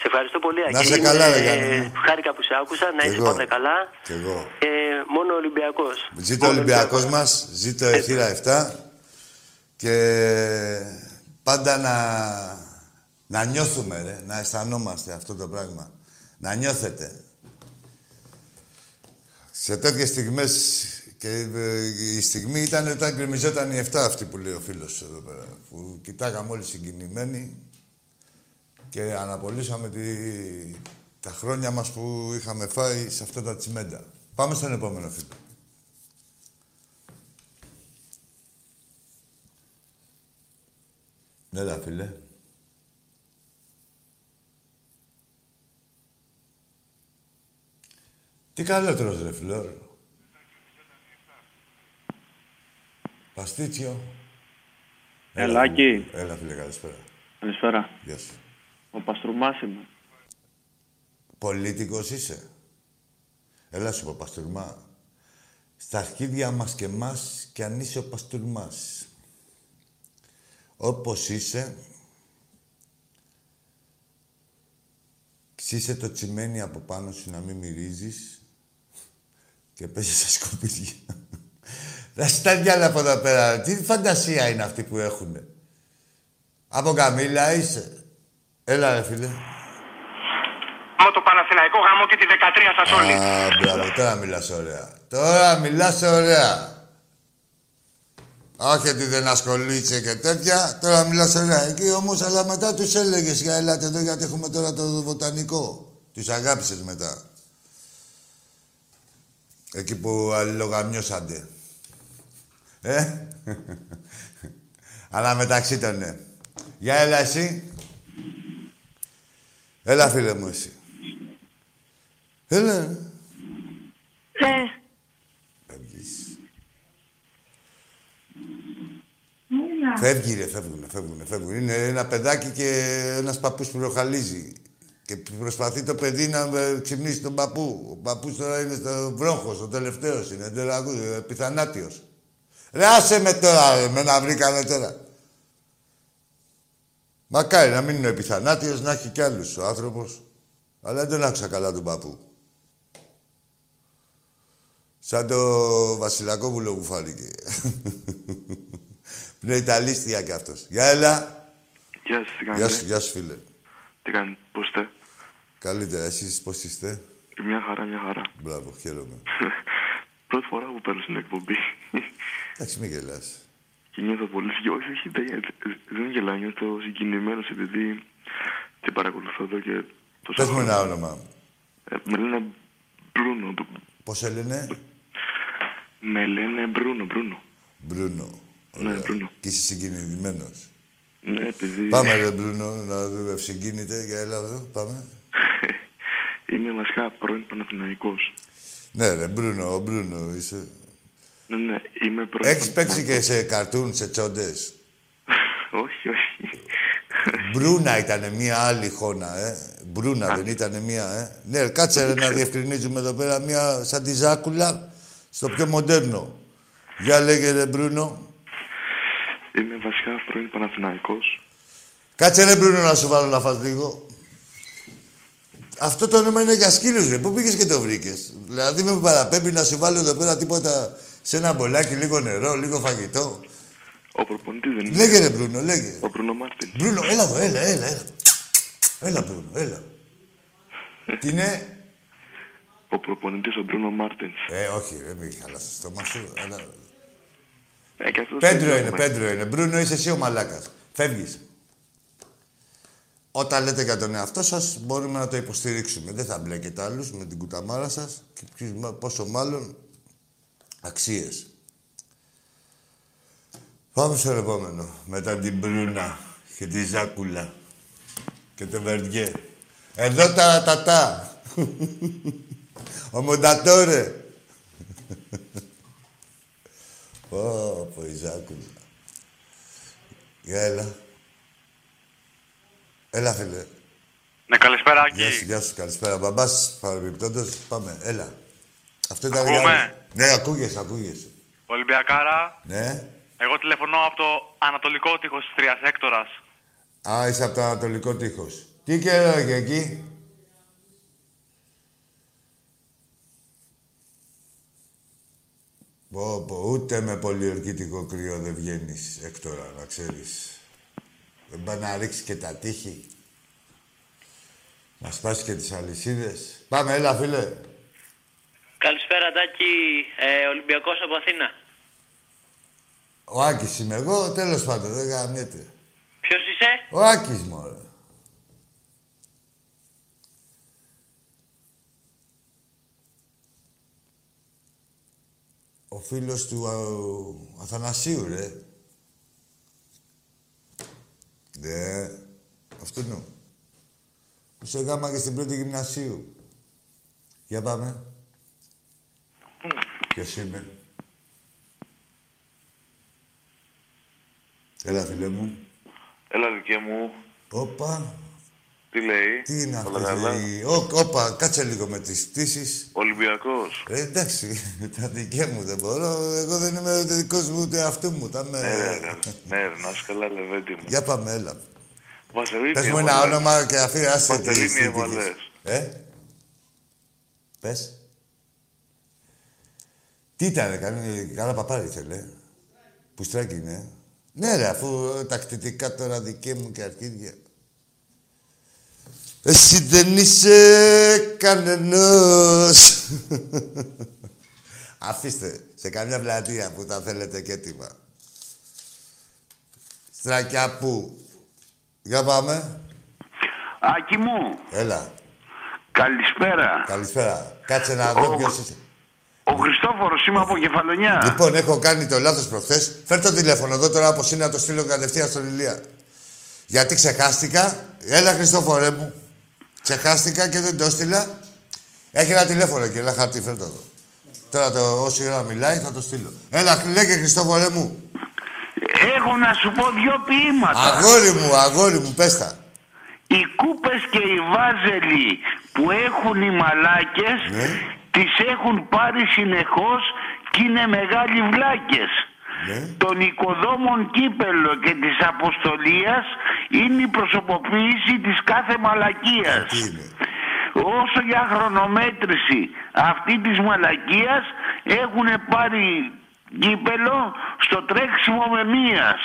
Σε ευχαριστώ πολύ, Να Ακή. είσαι καλά, Είναι- ρε Γιάννη. Χάρηκα που σε άκουσα, να Κι είσαι εγώ. πάντα καλά. Κι εγώ. Ε, μόνο Ολυμπιακός. Ζήτω ο Ολυμπιακός μας, ζήτω η θύρα 7 και πάντα να, να νιώθουμε, ρε, να αισθανόμαστε αυτό το πράγμα. Να νιώθετε. Σε τέτοιες στιγμές και ε, η στιγμή ήταν όταν γκρεμιζόταν η 7 αυτή που λέει ο φίλος εδώ πέρα. Που κοιτάγαμε όλοι συγκινημένοι και αναπολύσαμε τη, τα χρόνια μας που είχαμε φάει σε αυτά τα τσιμέντα. Πάμε στον επόμενο φίλο. Έλα, φίλε. Τι καλό τρως, ρε φιλόρ. Παστίτσιο. Ελάκη. φίλε. Έλα, φίλε, καλησπέρα. Καλησπέρα. Γεια σου. Ο Παστρουμάς είμαι. Πολίτικος είσαι. Έλα σου πω, Παστουρμά. Στα αρχίδια μας και μας και αν είσαι ο Παστουρμάς. Όπως είσαι, ξύσε το τσιμένι από πάνω σου να μην μυρίζεις και πέσει στα σκουπίδια. Θα στα διάλα από εδώ πέρα. Τι φαντασία είναι αυτή που έχουνε. Από Καμίλα είσαι. Έλα ρε φίλε. Γάμο το Παναθηναϊκό, γάμο και τη 13 σας όλοι. Α, μπράβο, τώρα μιλάς ωραία. Τώρα μιλάς ωραία. Όχι ότι δεν ασχολείσαι και τέτοια, τώρα μιλάς ωραία. Εκεί όμως, αλλά μετά τους έλεγες για ελάτε εδώ γιατί έχουμε τώρα το βοτανικό. Τους αγάπησες μετά. Εκεί που αλληλογαμιώσαντε. Ε, αλλά μεταξύ των ναι. Για έλα εσύ. Έλα φίλε μου εσύ. Έλα. ρε. Ναι. Φεύγεις. Φεύγει ρε, φεύγουνε, φεύγουνε, φεύγουν. Είναι ένα παιδάκι και ένας παππούς που ροχαλίζει. Και προσπαθεί το παιδί να ε, ξυπνήσει τον παππού. Ο παππούς τώρα είναι στο βρόχος, ο τελευταίος είναι, δεν ακούει, ε, πιθανάτιος. Ρε άσε με τώρα, ρε, με να βρήκανε τώρα. Μακάρι να μην είναι ο επιθανάτιος, να έχει κι άλλους ο άνθρωπος. Αλλά δεν τον άκουσα καλά τον παππού. Σαν το Βασιλακόπουλο που φάνηκε. Που είναι Ιταλίστια κι αυτός. Γεια έλα. Γεια σας, τι Γεια κάνετε. σου, γεια σου φίλε. Τι κάνετε, πώς είστε; Καλύτερα, εσείς πώς είστε; Μια χαρά, μια χαρά. Μπράβο, χαίρομαι. Πρώτη φορά που παίρνω στην εκπομπή. Εντάξει, μην γελάς. και νιώθω πολύ συγκι... Όχι, όχι, δεν, δεν γελάω, νιώθω συγκινημένος επειδή την παρακολουθώ εδώ και τόσα Πες μου χρόνια. ένα όνομα. Ε, με λένε Μπρούνο. το- Πώς σε λένε; Με λένε Μπρούνο, Μπρούνο. Μπρούνο. Ναι, Μπρούνο. Και είσαι συγκινημένος. Ναι, επειδή Πάμε ρε Μπρούνο, να δούμε ευσυγκίνητε. Για έλα εδώ, πάμε. Είμαι βασικά πρώην Παναθηναϊκός. Ναι ρε, Μπρούνο, ο Μπρούνο είσαι. Ναι, ναι, είμαι πρώην Έχεις παίξει και σε καρτούν, σε τσόντες; όχι, όχι. Μπρούνα ήταν μια άλλη χώνα, ε. Μπρούνα δεν ήταν μια, ε. Ναι, κάτσε ρε, να διευκρινίζουμε εδώ πέρα μια σαν τη Ζάκουλα στο πιο μοντέρνο. Για λέγε ρε Μπρούνο. Είμαι βασικά πρώην Παναθηναϊκός. Κάτσε ρε Μπρούνο να σου βάλω να φας λίγο. Αυτό το όνομα είναι για σκύλους ρε. Πού πήγες και το βρήκες; Δηλαδή με παραπέμπει να σου βάλω εδώ πέρα τίποτα σε ένα μπολάκι, λίγο νερό, λίγο φαγητό. Ο προπονητής δεν είναι. Λέγε ρε Μπρούνο, λέγε. Ο Μπρούνο Μάρτιν. Μπρούνο, έλα εδώ, έλα, έλα, έλα. Έλα Μπρούνο, έλα. Τι είναι. Ο προπονητής ο Μπρούνο Μάρτιν. Ε, όχι, ρε, μην χαλάς το στόμα σου. Έλα. Ε, και αυτός Πέντρο δεν είναι, πέντρο είναι. Μπρούνο, είσαι εσύ ο μαλάκας. Φεύγεις. Όταν λέτε για τον εαυτό σας, μπορούμε να το υποστηρίξουμε. Δεν θα μπλέκετε άλλους με την κουταμάρα σας και ποιος- μα- πόσο μάλλον αξίες. Πάμε στο επόμενο. Μετά την Μπρούνα. Και τη Ζάκουλα. Και το Βερδιέ. Εδώ τα τατά. Ο Μοντατόρε. Πω, πω, η Ζάκουλα. Για έλα. Έλα, φίλε. Ναι, καλησπέρα, Άκη. Γεια σου, γεια σου, καλησπέρα. Μπαμπάς, παρεμπιπτόντως, πάμε, έλα. Αυτό ήταν Ακούμε. για- Ναι, ακούγεσαι, ακούγεσαι. Ολυμπιακάρα. Ναι. Εγώ τηλεφωνώ από το ανατολικό τείχος της Τριάς Έκτορας. Α, είσαι από το Ανατολικό Τείχος. Τι καιρό έχεις εκεί; Πω, πω, ούτε με πολιορκητικό κρύο δεν βγαίνεις έκτορα, να ξέρεις. Δεν πάει να ρίξει και τα τείχη. Να σπάσει και τις αλυσίδες. Πάμε, έλα, φίλε. Καλησπέρα Τάκη, ε, Ολυμπιακός από Αθήνα. Ο Άκης είμαι εγώ, τέλος πάντων, δεν γαμιέται. Ποιος είσαι; Ο Άκης, μωρέ. Ο φίλος του α, Αθανασίου, ρε. Ναι, αυτό είναι. Που σε γάμα και στην πρώτη γυμνασίου. Για πάμε. Ποιος είμαι; Έλα, φίλε μου. Έλα, δικέ μου. Όπα, Τι λέει. τι είναι αυτό. Όλα καλά; η- Ω, Όπα, κάτσε λίγο με τις πτήσεις. Ολυμπιακός. Ε, εντάξει, τα δικέ μου δεν μπορώ. Εγώ δεν είμαι ούτε δικός μου ούτε αυτού μου. Τα με... Ναι, ρε, ρε. ναι, ρε, να είσαι καλά, λεβέντι μου. Για πάμε, έλα. Βασελίνη, Πες μου ένα έβαλες. όνομα και αφήνει άσε τις Παντελήνη συνθήκες. έβαλες. Ε, πες. Τι ήταν, κάνει, καλά παπάρι ήθελε. Πουστράκι είναι. Ναι ρε, αφού τα κτητικά τώρα δικέ μου και αρχίδια. Εσύ δεν είσαι κανενός. Αφήστε, σε καμιά πλατεία που τα θέλετε και έτοιμα. Στρακιά που. Για πάμε. Άκη μου, Έλα. καλησπέρα. Καλησπέρα. Κάτσε να δω ποιος είσαι. Ο Χριστόφορος είμαι από Κεφαλονιά. Λοιπόν, έχω κάνει το λάθος προχθές. Φέρ το τηλέφωνο εδώ τώρα όπως είναι να το στείλω κατευθείαν στον Ηλία. Γιατί ξεχάστηκα. Έλα, Χριστόφορε μου. Ξεχάστηκα και δεν το έστειλα. Έχει ένα τηλέφωνο και ένα χαρτί, φέρ το εδώ. Τώρα το, όση ώρα μιλάει θα το στείλω. Έλα, λέγε Χριστόφορε μου. Έχω να σου πω δυο ποίηματα. Αγόρι μου, αγόρι μου, πες τα. Οι κούπες και οι βάζελοι που έχουν οι μαλάκες Ναι. τις έχουν πάρει συνεχώς και είναι μεγάλοι βλάκες. Ναι. Τον οικοδόμων κύπελο και της αποστολίας είναι η προσωποποίηση της κάθε μαλακίας. Τι είναι. Όσο για χρονομέτρηση αυτή της μαλακίας έχουν πάρει κύπελο στο τρέξιμο με μίας.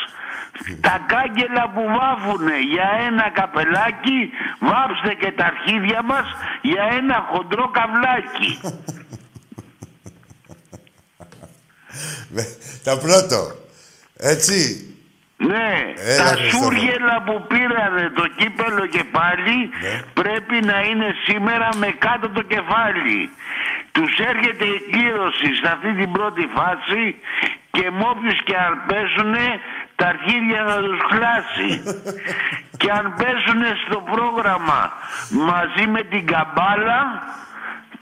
Τα κάγκελα που βάφουνε για ένα καπελάκι, βάψτε και τα αρχίδια μας για ένα χοντρό καβλάκι. Με- Το πρώτο. Έτσι. Ναι, Έλα, τα Χριστόφορε. σούργελα που πήρανε το κύπελο και πάλι Ναι. πρέπει να είναι σήμερα με κάτω το κεφάλι. Τους έρχεται η κλήρωση σε αυτή την πρώτη φάση και με όποιους και αν πέσουνε τα αρχίδια θα τους χλάσει. και αν πέσουνε στο πρόγραμμα μαζί με την καμπάλα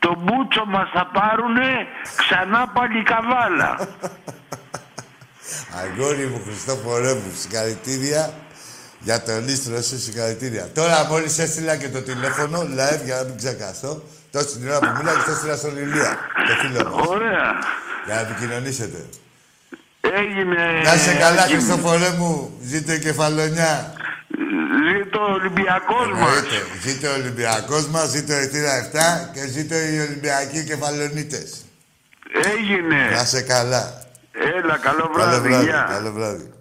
το μπούτσο μας θα πάρουνε ξανά πάλι καβάλα. Αγόρι μου, Χριστόφορέ μου, συγχαρητήρια για το λίστρο σου, συγχαρητήρια. Τώρα μόλις έστειλα και το τηλέφωνο live για να μην ξεχαστώ, τόσο την ώρα που μίλα και το έστειλα στον Ηλία, το φίλο μας, Ωραία. για να επικοινωνήσετε. Έγινε. Να είσαι καλά, Άκη μου. Χριστόφορέ μου, ζήτω η κεφαλονιά. Ζήτω ο Ολυμπιακός μας. Εννοείται. Ζήτω ο Ολυμπιακός μας, ζήτω η θύρα 7 και ζήτω οι Ολυμπιακοί κεφαλονίτες. Έγινε. Να είσαι καλά. Έλα, καλό Καλό βράδυ. βράδυ, Γεια. καλό βράδυ.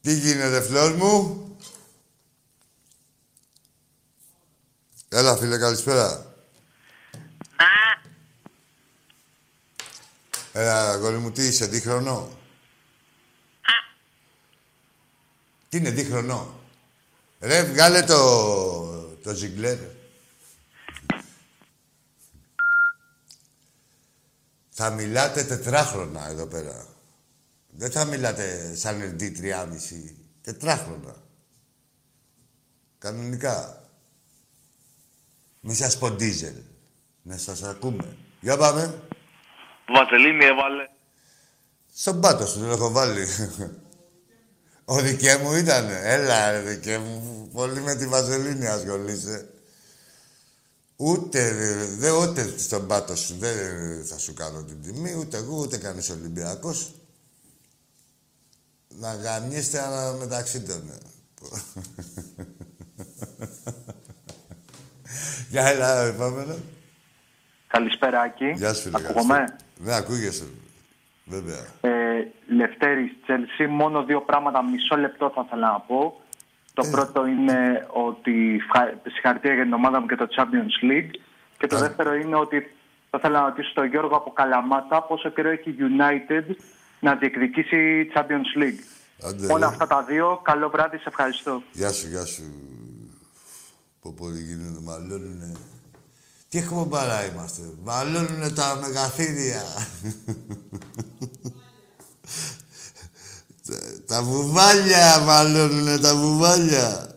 Τι γίνεται, φλόρ μου; Έλα, φίλε, καλησπέρα. Έλα, αγόρι μου, τι είσαι, δίχρονο. Τι είναι, δίχρονο; Ρε, βγάλε το, το ζιγκλέρ. Θα μιλάτε τετράχρονα εδώ πέρα. Δεν θα μιλάτε σαν LD 3,5. Τετράχρονα. Κανονικά. Μη σας πω ντίζελ. Να σας ακούμε. Για πάμε. Βαζελίνη έβαλε. Στον πάτο σου τον έχω βάλει. Ο δικέ μου ήταν. Έλα, ρε δικέ μου. Πολύ με τη βαζελίνη ασχολείσαι. Ούτε, δε, ούτε στον πάτο σου δεν θα σου κάνω την τιμή, ούτε εγώ, ούτε κανείς Ολυμπιακός. Να γαμιέστε αλλά μεταξύ των. Για έλα, επόμενο. Καλησπέρα, Άκη. Γεια σου, φίλε. Ακούγομαι. καλησπέρα. Ναι, ακούγεσαι. Βέβαια. Ε, Λευτέρης, Τσέλσι, μόνο δύο πράγματα μισό λεπτό θα ήθελα να πω. Το πρώτο είναι ότι ευχα- συγχαρητήρια για την ομάδα μου και το Champions League. Και το δεύτερο είναι ότι θα ήθελα να ρωτήσω τον Γιώργο από Καλαμάτα πόσο καιρό έχει η United να διεκδικήσει Champions League. Άντε, Όλα ρε. αυτά τα δύο. Καλό βράδυ, σε ευχαριστώ. Γεια σου, γεια σου. Πω πω δεν γίνονται, μαλώνουνε. Τι εκπομπάρα είμαστε; Μαλώνουνε τα μεγαθύρια. Τα- τα βουβάλια μαλώνουνε τα βουβάλια.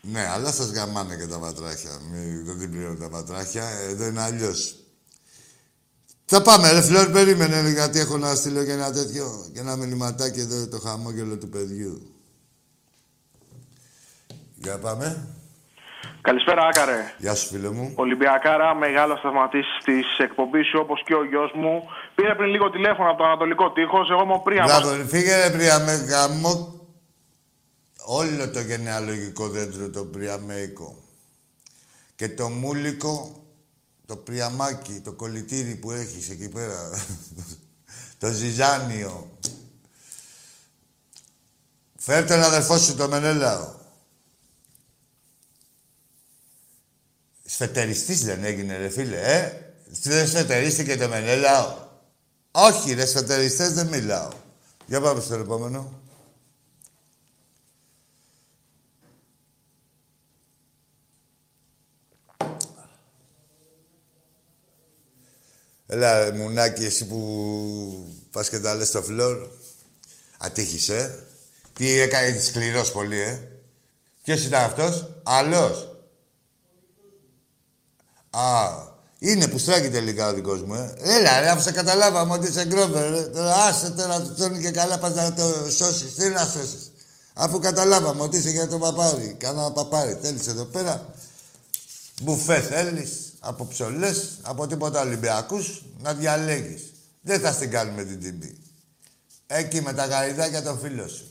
Ναι, αλλά σας γαμάνε και τα πατράχια. Μην, δεν την πληρώνουν τα πατράχια. Εδώ είναι αλλιώς. Θα πάμε, ρε Φλόρ, περίμενε, ρε, γιατί έχω να στείλω και ένα τέτοιο, και ένα μηνυματάκι εδώ, το χαμόγελο του παιδιού. Για πάμε. Καλησπέρα, Άκαρε. Γεια σου, φίλε μου. Ολυμπιακάρα, μεγάλο θαυματή της εκπομπής σου, όπως και ο γιος μου. Πήρε πριν λίγο τηλέφωνο από το Ανατολικό Τείχος. Εγώ είμαι ο Πρίαμας. Μπράβο, ρε, φύγε ρε Πριαμέ, γαμώ όλο το γενεαλογικό δέντρο το Πριαμέικο. Και το μούλικο, το Πριαμάκι, το κολλητήρι που έχεις εκεί πέρα. το Ζιζάνιο. Φέρ τον αδερφό σου, το Μενέλαο. Σφετεριστής δεν έγινε, ρε φίλε, ε. Δεν σφετερίστηκε το Μενέλαο. Όχι, ρε, σφετεριστές δεν μιλάω. Για πάμε στο επόμενο. Έλα, ρε, μουνάκι, εσύ που πας και τα λες στο φλόρ. Ατύχεις, ε. Τι έκανε σκληρός πολύ, ε. Ποιος ήταν αυτός; Άλλος. Α, είναι που στράκι τελικά ο δικός μου, ε. Έλα, ρε, αφού σε καταλάβαμε ότι είσαι γκρόβερ, ρε. Τώρα άσε τώρα, τους τρώνε και καλά, πας να το σώσεις. Τι να σώσεις; Αφού καταλάβαμε ότι είσαι για το παπάρι. Κάνα παπάρι. Θέλεις εδώ πέρα. Μπουφέ θέλεις. Από ψωλές, από τίποτα Ολυμπιακούς, να διαλέγεις. Δεν θα στην κάνουμε την τιμή. Εκεί με τα γαριδάκια των φίλων σου.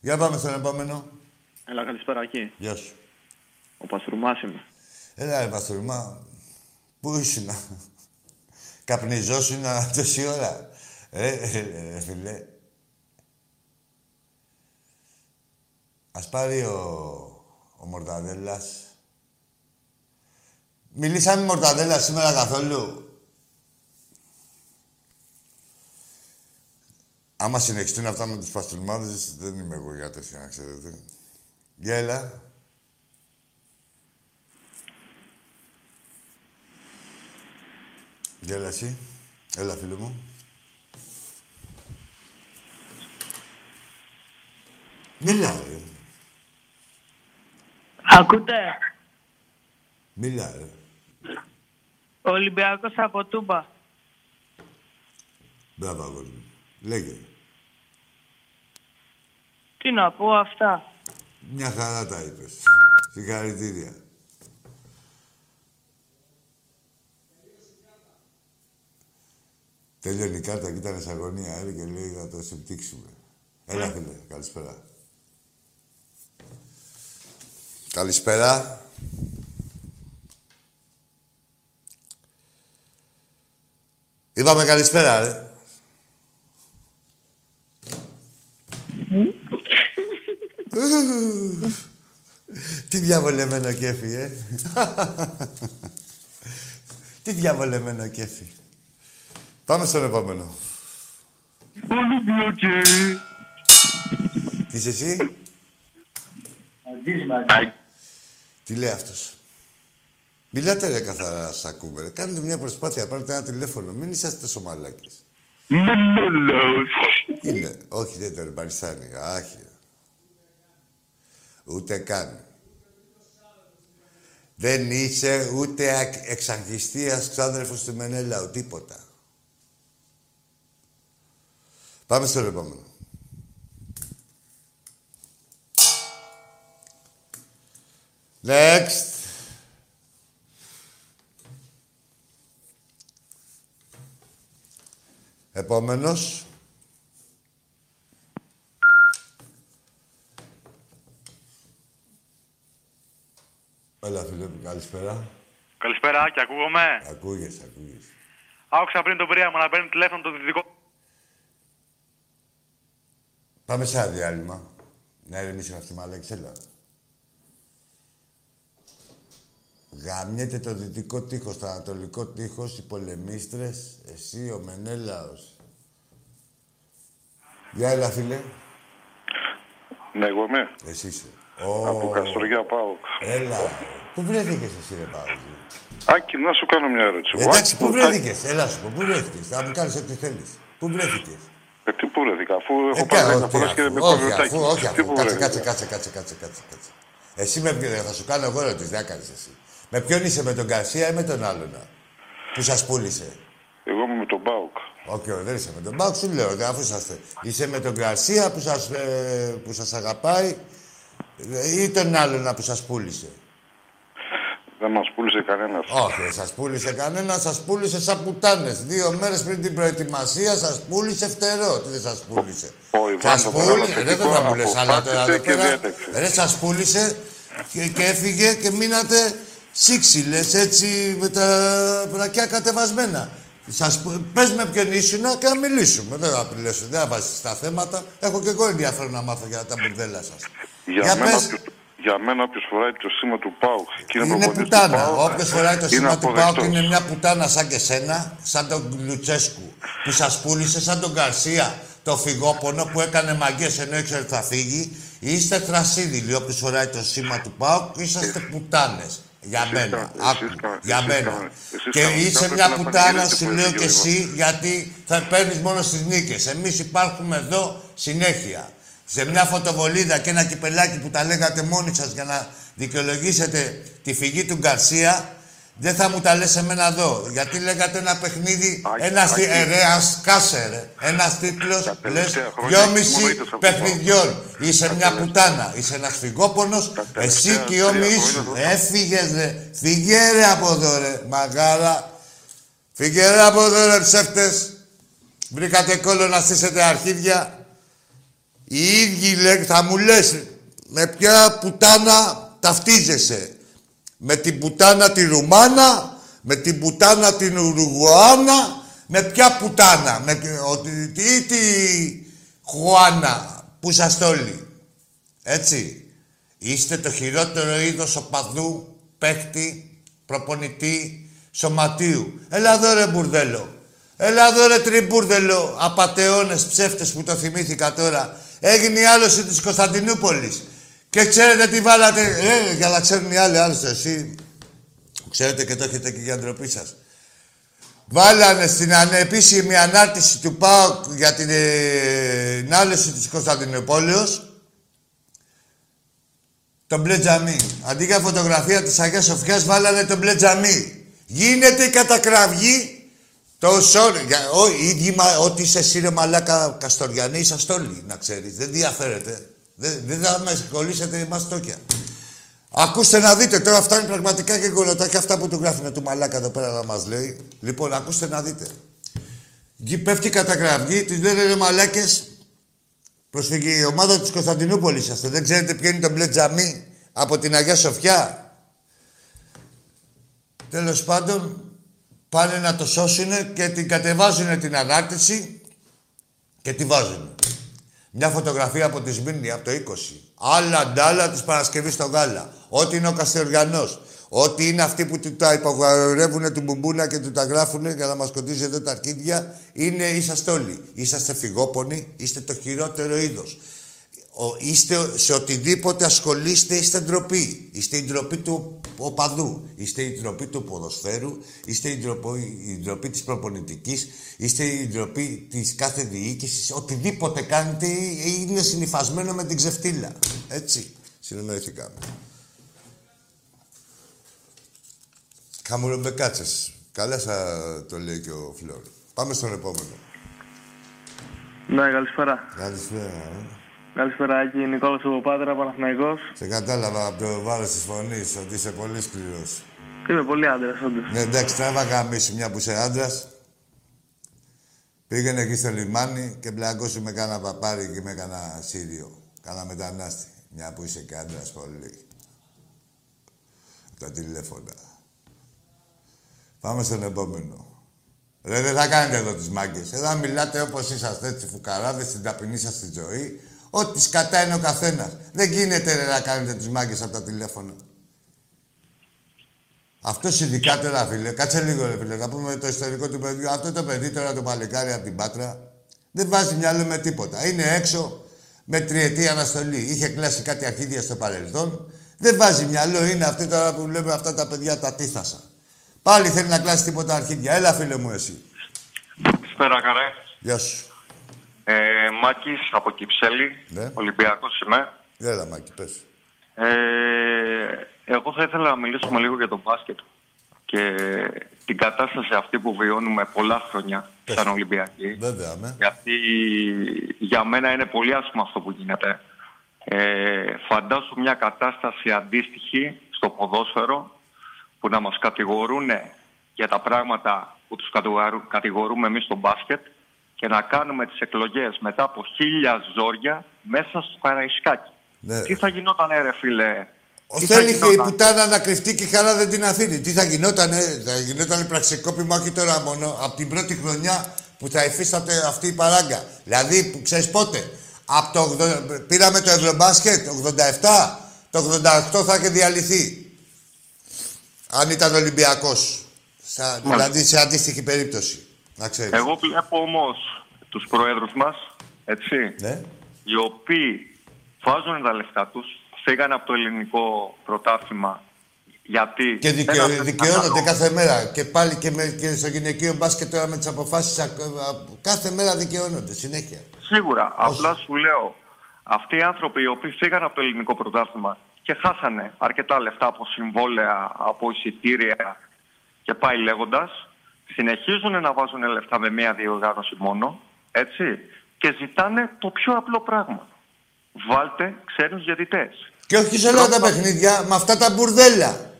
Για πάμε στον επόμενο. Έλα, καλησπέρα, εκεί. Γεια σου. Ο Παστρουμάς είμαι. Έλα ρε Παστούρμα, πού ήσουν, καπνιζόσουν τόση ώρα. Ε, ε, ε, φίλε. Ας πάρει ο, ο Μορταδέλας. Μιλήσαμε με Μορταδέλα σήμερα καθόλου; Άμα συνεχιστούν αυτά με τους παστούρμάδες, δεν είμαι εγώ για τέτοια, να ξέρετε. Για έλα. Για έλα εσύ. Έλα, φίλε μου. Μίλα, ρε. Ακούτε; Μίλα, ρε. Ο Ολυμπιακός από Τούμπα. Μπράβο, αγόρι μου. Λέγε. Τι να πω αυτά. Μια χαρά τα είπες. Συγχαρητήρια. Τελειώνει η κάρτα και ήταν σε αγωνία, ε, και λέει να το συμπτύξουμε. Έλα, φίλε. Καλησπέρα. Καλησπέρα. Είπαμε καλησπέρα, ρε. Τι διαβολεμένο κέφι, ε. Τι διαβολεμένο κέφι. Πάμε στον επόμενο. Ολυμπιακέ. Τι είσαι εσύ; Τι λέει αυτός; Μιλάτε ρε καθαρά, σας ακούμε. Ρε. Κάνετε μια προσπάθεια, πάρετε ένα τηλέφωνο. Μην είσαστε τόσο μαλάκες. Μενέλαος. Είναι. Όχι, δεν το Παριστάνη. Άχι. Ούτε καν. Δεν είσαι ούτε ακ- εξαγγιστίας ξάδερφος του Μενέλαου. Τίποτα. Πάμε στο επόμενο. Next. Επόμενος. Έλα, φίλε μου, καλησπέρα. Καλησπέρα, Άκη, ακούγομαι. Ακούγεσαι, ακούγεσαι. Άκουσα πριν τον Πρίαμα να παίρνει τηλέφωνο το δυτικό. Πάμε σε ένα διάλειμμα. Να ηρεμήσει αυτή η μαλάξη, έλα. Γαμιέται το δυτικό τείχος, το ανατολικό τείχος, οι πολεμίστρες, εσύ, ο Μενέλαος. Γεια, έλα, φίλε. Ναι, εγώ είμαι. Εσύ είσαι. Από Καστοριά πάω. Έλα. Πού βρέθηκες εσύ, ρε Παύλη; Άκη, να σου κάνω μια ερώτηση. Εγώ, Εντάξει, Άκη, πού βρέθηκες; Έλα σου πω, πού βρέθηκες; Θα μου κάνεις ό,τι θέλεις. Πού βρέθηκες; Ε, τι πού βρέθηκα, αφού έχω Ε, πάρει κα- 10 όχι, φορές και δεν με αφού- κόβει όχι, ο αφού, Τάκης. όχι, Τι αφού. πού Κάτσε, βρέθηκα. κάτσε, κάτσε, κάτσε, κάτσε, κάτσε. Εσύ με ποιον, θα σου κάνω εγώ ερωτήσεις, δεν κάνεις εσύ. Με ποιον είσαι, με τον Καρσία ή με τον άλλον, που σας πούλησε; Εγώ είμαι με τον Μπάουκ. Όχι, όχι, δεν είσαι με τον Μπάουκ, σου λέω, δε, αφού είσαστε. Είσαι με τον Γκαρσία που σας, ε, που σας αγαπάει ε, ή τον άλλον που σας πούλησε; Δεν μας πούλησε κανένας. Όχι, δεν σας πούλησε κανένας, σας πούλησε σαν πουτάνες. Δύο μέρες πριν την προετοιμασία σας πούλησε φτερό. Τι δεν σας πούλησε; Ο Ιβάν Σας το πούλησε, παραδοτικό δεν το θα μου λες άλλα τώρα εδώ αποφάσισε και πέρα. διέταξε. Ρε σας πούλησε και, και έφυγε και μείνατε σύξυλες έτσι με τα βρακιά κατεβασμένα. Σας, που- πες με ποιον ήσουν και να μιλήσουμε. Δεν θα μιλήσω, δεν θα βάζεις τα θέματα. Έχω και εγώ ενδιαφέρον να μάθω για τα μπουρδέλα σας. Για, Για μένα, πες. Όποιος- για μένα, όποιος φοράει το σήμα του ΠΑΟΚ και είναι, Είναι προπονητής του πουτάνα. ΠΑΟΚ, Όποιος φοράει το είναι σήμα του αποδεκτός. ΠΑΟΚ είναι μια πουτάνα σαν και σένα, σαν τον Λουτσέσκου. Που σας πούλησε σαν τον Γκαρσία, το φυγόπονο που έκανε μαγκέ ενώ ήξερε ότι θα φύγει. Είστε θρασίδηλοι. Όποιος φοράει το σήμα του ΠΑΟΚ, είσαστε πουτάνες. Για Εσείς μένα. κα- Άκου. εσείς κα- Για εσείς μένα. κα- εσείς Και κανονικά είσαι πρέπει μια να πουτάνα, πανηγυρίζετε σου που λέω έφυγε και ο εσύ, γιατί θα παίρνεις μόνο στις νίκες. Εμείς υπάρχουμε εδώ συνέχεια. Σε μια φωτοβολίδα και ένα κυπελάκι που τα λέγατε μόνοι σας για να δικαιολογήσετε τη φυγή του Γκαρσία, δεν θα μου τα λες εμένα εδώ. Γιατί λέγατε ένα παιχνίδι, ένας Άκη. ε, ρε, ας κάσε, ρε. Ένας τίτλος, λες, τελευταία χρόνια δυόμιση μόνο ήττες από παιχνιδιών. Είσαι Τα μια τελε- πουτάνα, είσαι ένας φυγόπονος, τελευταία εσύ και οι τρία όμοιοι χρόνια σου. δεν θα- Έφυγες, ρε. Φυγέ, ρε, από εδώ, ρε. Μαγάρα. Φυγέ, ρε, από εδώ, ρε, ψεύτες. Βρήκατε κόλλο να στήσετε αρχίδια. Οι ίδιοι λέει, θα μου λες με ποια πουτάνα ταυτίζεσαι. Με την πουτάνα τη Ρουμάνα, με την πουτάνα την Ουρουγουάνα, με ποια πουτάνα, με τη- ότι- τι τη Χουάνα που σας όλοι. Έτσι. Είστε το χειρότερο είδος οπαδού, παίχτη, προπονητή, σωματείου. Έλα εδώ ρε μπουρδέλο. Έλα εδώ ρε τριμπούρδελο, απατεώνες, ψεύτες που το θυμήθηκα τώρα. Έγινε η άλωση της Κωνσταντινούπολης. Και ξέρετε τι βάλατε, ε, για να ξέρουν οι άλλοι, άλλωστε εσύ. Ξέρετε και το έχετε και για ντροπή σας. Βάλανε στην ανεπίσημη ανάρτηση του ΠΑΟΚ για την ε, ανάλυση της Κωνσταντινούπολης τον μπλε τζαμί. Αντί για φωτογραφία της Αγίας Σοφιάς βάλανε τον μπλε τζαμί. Γίνεται η κατακραυγή το σόρ, για, ο, οι ίδιοι μα- ότι είσαι εσύ ρε μαλάκα Καστοριανή, είσαστε όλοι, να ξέρεις. Δεν διαφέρετε. Δεν, δεν θα με κολλήσετε εμάς τόκια. Ακούστε να δείτε, τώρα αυτά είναι πραγματικά και γκολοτάκια αυτά που του γράφουν του μαλάκα εδώ πέρα να μας λέει. Λοιπόν, ακούστε να δείτε. Εκεί πέφτει η κατακραυγή, τις λένε ρε μαλάκες, προσφυγή η ομάδα της Κωνσταντινούπολης είσαστε. Δεν ξέρετε ποιο είναι το μπλε τζαμί από την Αγία Σοφιά. Τέλος πάντων, πάνε να το σώσουν και την κατεβάζουν την ανάρτηση και τη βάζουν. Μια φωτογραφία από τη Σμύρνη από το 20. Άλλα ντάλα της Παρασκευής στο Γάλα. Ό,τι είναι ο Καστοριανός. Ό,τι είναι αυτοί που του τα υπογορεύουν του μπουμπούνα και του τα γράφουν για να μας κοντίζει εδώ τα αρκίδια, είναι είσαστε όλοι. Είσαστε φυγόπονοι, είστε το χειρότερο είδος. Ο, είστε σε οτιδήποτε ασχολείστε, είστε ντροπή. Είστε η ντροπή του οπαδού. Είστε η ντροπή του ποδοσφαίρου. Είστε η ντροπή, η ντροπή της προπονητικής. Είστε η ντροπή της κάθε διοίκησης. Οτιδήποτε κάνετε είναι συνυφασμένο με την ξεφτύλα. Έτσι. Συνεννοηθήκαμε. Καμουρομπεκάτσες. Καλά θα το λέει και ο Φλόρ. Πάμε στον επόμενο. Ναι, καλησπέρα. Καλησπέρα. Ε. Καλησπέρα, Άκη. Νικόλας από Πάτρα, Παναθηναϊκός. Σε κατάλαβα από το βάρος της φωνής ότι είσαι πολύ σκληρός. Είμαι πολύ άντρας, όντως. Ναι, εντάξει, τράβα γαμίσου μια που είσαι άντρας. Πήγαινε εκεί στο λιμάνι και μπλακώσου με κάνα παπάρι και με κάνα σύριο. Κάνα μετανάστη. Μια που είσαι και άντρας πολύ. Από τα τηλέφωνα. Πάμε στον επόμενο. Ρε, δεν θα κάνετε εδώ τις μάγκες. Εδώ μιλάτε όπως είσαστε έτσι φουκαράδες στην ταπεινή σας τη ζωή. Ό,τι σκατά είναι ο καθένας. Δεν γίνεται ρε, να κάνετε τις μάγκες από τα τηλέφωνα. Αυτός ειδικά τώρα, φίλε. Κάτσε λίγο, ρε φίλε. Να πούμε το ιστορικό του παιδιού. Αυτό το παιδί τώρα το παλικάρι από την Πάτρα δεν βάζει μυαλό με τίποτα. Είναι έξω με τριετή αναστολή. Είχε κλάσει κάτι αρχίδια στο παρελθόν. Δεν βάζει μυαλό. Είναι αυτή τώρα που λέμε αυτά τα παιδιά τα τίθασα. Πάλι θέλει να κλάσει τίποτα αρχίδια. Έλα, φίλε μου, εσύ. Καλησπέρα, Καρέ. Γεια σου. Ε, Μάκης από Κυψέλη. Ναι. Ολυμπιακός είμαι. Έλα, Μάκη, πες. Ε, εγώ θα ήθελα να μιλήσουμε λίγο για το μπάσκετ και την κατάσταση αυτή που βιώνουμε πολλά χρόνια σαν Ολυμπιακοί. Βέβαια, με. Γιατί για μένα είναι πολύ άσχημο αυτό που γίνεται. Ε, φαντάσου μια κατάσταση αντίστοιχη στο ποδόσφαιρο που να μας κατηγορούν για τα πράγματα που τους κατηγορού- κατηγορούμε εμείς στο μπάσκετ και να κάνουμε τις εκλογές μετά από χίλια ζόρια μέσα στο Καραϊσκάκι. Ναι. Τι θα γινόταν ρε φίλε; Ο Τι θα θέλει και η γινόταν; πουτάνα να κρυφτεί και η χαρά δεν την αφήνει. Τι θα γινόταν, θα γινόταν πραξικόπημα όχι τώρα μόνο, από την πρώτη χρονιά που θα υφίσταται αυτή η παράγκα. Δηλαδή, που ξέρεις πότε, από το 80 πήραμε το Ευρωμπάσκετ, 87, το 88 θα είχε διαλυθεί. Αν ήταν Ολυμπιακός. Στα- Δηλαδή σε αντίστοιχη περίπτωση. Να ξέρεις. Εγώ βλέπω όμως τους προέδρους μας, έτσι, Ναι. οι οποίοι βάζουν τα λεφτά τους, φύγανε από το ελληνικό πρωτάθλημα γιατί... Και δικαιω... ένα δικαιώνονται θεσμικό- κάθε μέρα. Και πάλι και, με, και στο γυναικείο μπάσκετ τώρα με τις αποφάσεις. Κάθε μέρα δικαιώνονται συνέχεια. Σίγουρα. Απλά σου λέω, αυτοί οι άνθρωποι οι οποίοι φύγαν από το ελληνικό πρωτάθλημα και χάσανε αρκετά λεφτά από συμβόλαια, από εισιτήρια και πάει λέγοντας, συνεχίζουν να βάζουν λεφτά με μία διοργάνωση μόνο, έτσι, και ζητάνε το πιο απλό πράγμα. Βάλτε ξένους διαιτητές. Και όχι σε όλα τα παιχνίδια, με αυτά τα μπουρδέλα.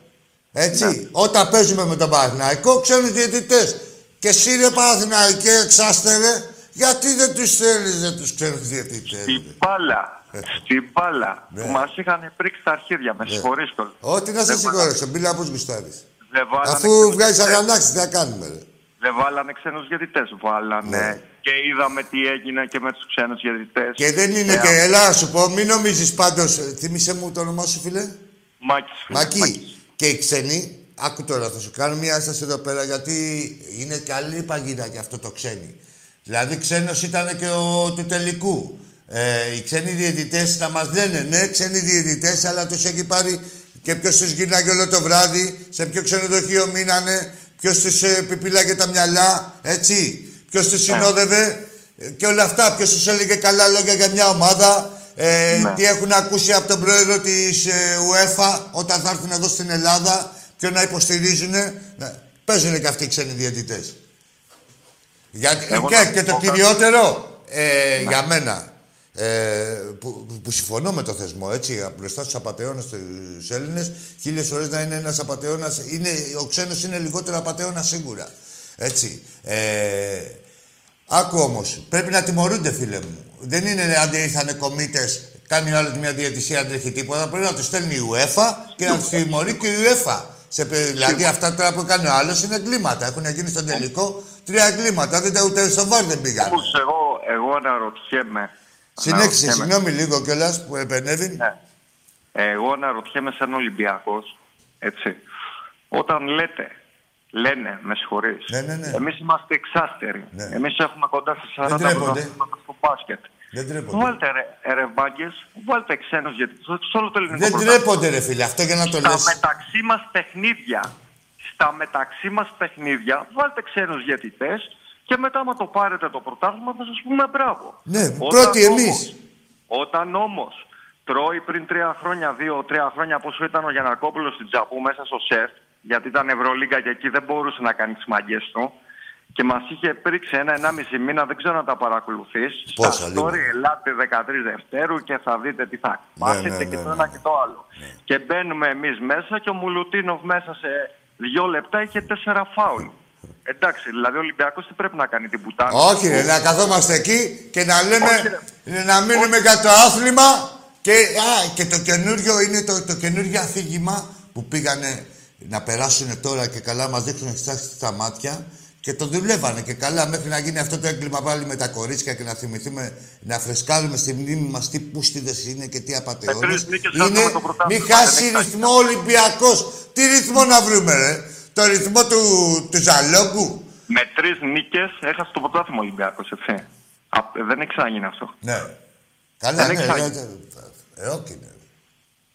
Έτσι. Ναι. Όταν παίζουμε με τον Παναθηναϊκό, ξένους διαιτητές. Και εσύ ρε Παναθηναϊκέ, εξάστερε, γιατί δεν τους θέλεις δεν τους ξένους διαιτητές. Στην μπάλα, στην μπάλα Ναι. που μας είχαν πρίξει τα αρχίδια, με συγχωρείς κιόλας. Ό,τι να σε Δεν συγχωρέσω, μπήλα πώ γουστάρεις. Δεν βάλανε Αφού ξένους βγάζεις διαιτητές. αγανάξεις, τι να κάνουμε, ρε. Δεν βάλανε ξένους διαιτητές, βάλανε. Ναι. Και είδαμε τι έγινε και με τους ξένους διαιτητές. Και δεν είναι Ε, και, ελά να σου πω, μην νομίζεις πάντως. Θύμησε μου το όνομά σου, φίλε. Μάκης. Μακή. Και οι ξένοι, άκου τώρα, θα σου κάνω μια ένσταση εδώ πέρα, γιατί είναι καλή παγίδα και αυτό το ξένοι. Δηλαδή, ξένος ήταν και ο του τελικού. Ε, οι ξένοι διαιτητές να μας λένε, ναι, ξένοι διαιτητές, αλλά τους έχει πάρει και ποιος τους γυρνάγε όλο το βράδυ, σε ποιο ξενοδοχείο μείνανε, ποιος τους ε, πιπιλάγε τα μυαλά, έτσι. Ποιος τους συνόδευε ε, και όλα αυτά. Ποιος τους έλεγε καλά λόγια για μια ομάδα. Ε, Ναι. Τι έχουν ακούσει από τον πρόεδρο της ε, UEFA όταν θα έρθουν εδώ στην Ελλάδα. Ποιο να υποστηρίζουν. Ναι. Παίζουν και αυτοί οι ξένοι διαιτητές. Γιατί, Εγώ και, να και σου το πω κυριότερο ε, για μένα ε, που, που συμφωνώ με το θεσμό, έτσι, μπροστά στους απαταιώνες τους Έλληνες, χίλιες φορές να είναι ένας απαταιώνας. Ο ξένος είναι λιγότερο απαταιώνας σίγουρα. Έτσι. Ε, άκου όμως, πρέπει να τιμωρούνται, φίλε μου. Δεν είναι αν δεν ήρθανε κομίτες, κάνει ο άλλο μια διαιτησία, αν τρέχει τίποτα. Πρέπει να τους στέλνει η UEFA και να τους τιμωρεί και η UEFA. Σε, πε- δηλαδή αυτά τώρα που κάνει ο άλλος είναι εγκλήματα. Έχουν γίνει στον τελικό τρία εγκλήματα. Δεν τα ούτε στο βάρ δεν πήγαν. Όμως εγώ, εγώ αναρωτιέμαι. Συνέχισε, αναρωτιέμαι. συγγνώμη λίγο κιόλας που επενεύει. Ναι. Εγώ αναρωτιέμαι σαν Ολυμπιακός, έτσι. Όταν λέτε, λένε, με συγχωρείς, Ναι, ναι, ναι. εμείς είμαστε εξάστεροι. Ναι. Εμείς έχουμε κοντά σε 40 τρέπονται. πρωταθλήματα στο μπάσκετ. Δεν τρέπονται. Βάλτε ρε, ρευμπάγκε, βάλτε ξένους γιατί σε όλο το ελληνικό Δεν πρωτάθλημα. τρέπονται, ρε φίλε. Αυτό για να το Στα λες. μεταξύ μας παιχνίδια, στα μεταξύ μας παιχνίδια, βάλτε ξένους διαιτητές και μετά, άμα το πάρετε το πρωτάθλημα, θα σας πούμε μπράβο. Ναι, Όταν πρώτοι όμως- εμείς. Όταν όμως τρώει πριν τρία χρόνια, δύο-τρία χρόνια, πόσο ήταν ο Γιανακόπουλος στην Τζαπού μέσα στο σεφ, γιατί ήταν Ευρωλίγκα και εκεί δεν μπορούσε να κάνει τις μαγκέ του. Και μας είχε πρίξει ένα-ενάμιση μήνα, δεν ξέρω να τα παρακολουθείς. Πόσα, Στα λίγο. story ελάτε 13 Δευτέρου και θα δείτε τι θα πάθετε ναι, και ναι, το ναι. ένα και το άλλο. Και μπαίνουμε εμείς μέσα και ο Μουλουτίνοφ μέσα σε δύο λεπτά είχε τέσσερα φάουλ. Εντάξει, δηλαδή ο Ολυμπιακός τι πρέπει να κάνει την πουτάνα. Όχι, ρε, να καθόμαστε εκεί και να λέμε Όχι, να μείνουμε για το άθλημα και, α, και το καινούριο είναι το, το καινούριο αφήγημα που πήγανε να περάσουν τώρα και καλά μας δείχνουν εξτάσεις στα μάτια και το δουλεύανε και καλά μέχρι να γίνει αυτό το έγκλημα πάλι με τα κορίτσια και να θυμηθούμε να φρεσκάρουμε στη μνήμη μας τι πούστιδες είναι και τι απατεώνες. τρεις νίκες Είναι χάσαμε το πρωτάθλημα, μη χάσεις δεν έχει ρυθμό ο Ολυμπιακός. Τι ρυθμό να βρούμε ρε; Το ρυθμό του, του Ζαλόγκου. Με τρεις νίκες έχασε το πρωτάθλημα ο Ολυμπιακός, έτσι. Α, δεν έχει ξαναγίνει αυτό. Ναι. Καλά, Δεν ναι, έχει ναι, ξαναγίνει. ναι. Ε, όχι, ναι.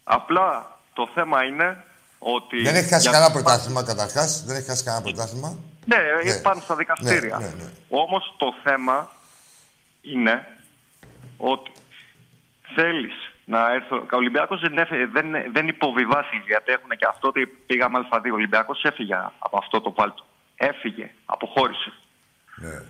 Απλά το θέμα είναι ότι. Δεν έχει χάσει για- κανένα πρωτάθλημα καταρχάς. Δεν έχει χάσει κανένα πρωτάθλημα. Ναι, Ναι. πάνε στα δικαστήρια. Ναι, ναι, ναι. Όμως το θέμα είναι ότι θέλεις να έρθει. Ο Ολυμπιακός δεν, έφε- δεν, δεν υποβιβάσει γιατί έχουν και αυτό ότι πήγαμε Α2. Ο Ολυμπιακός έφυγε από αυτό το πάλτο. Έφυγε, αποχώρησε. Ναι.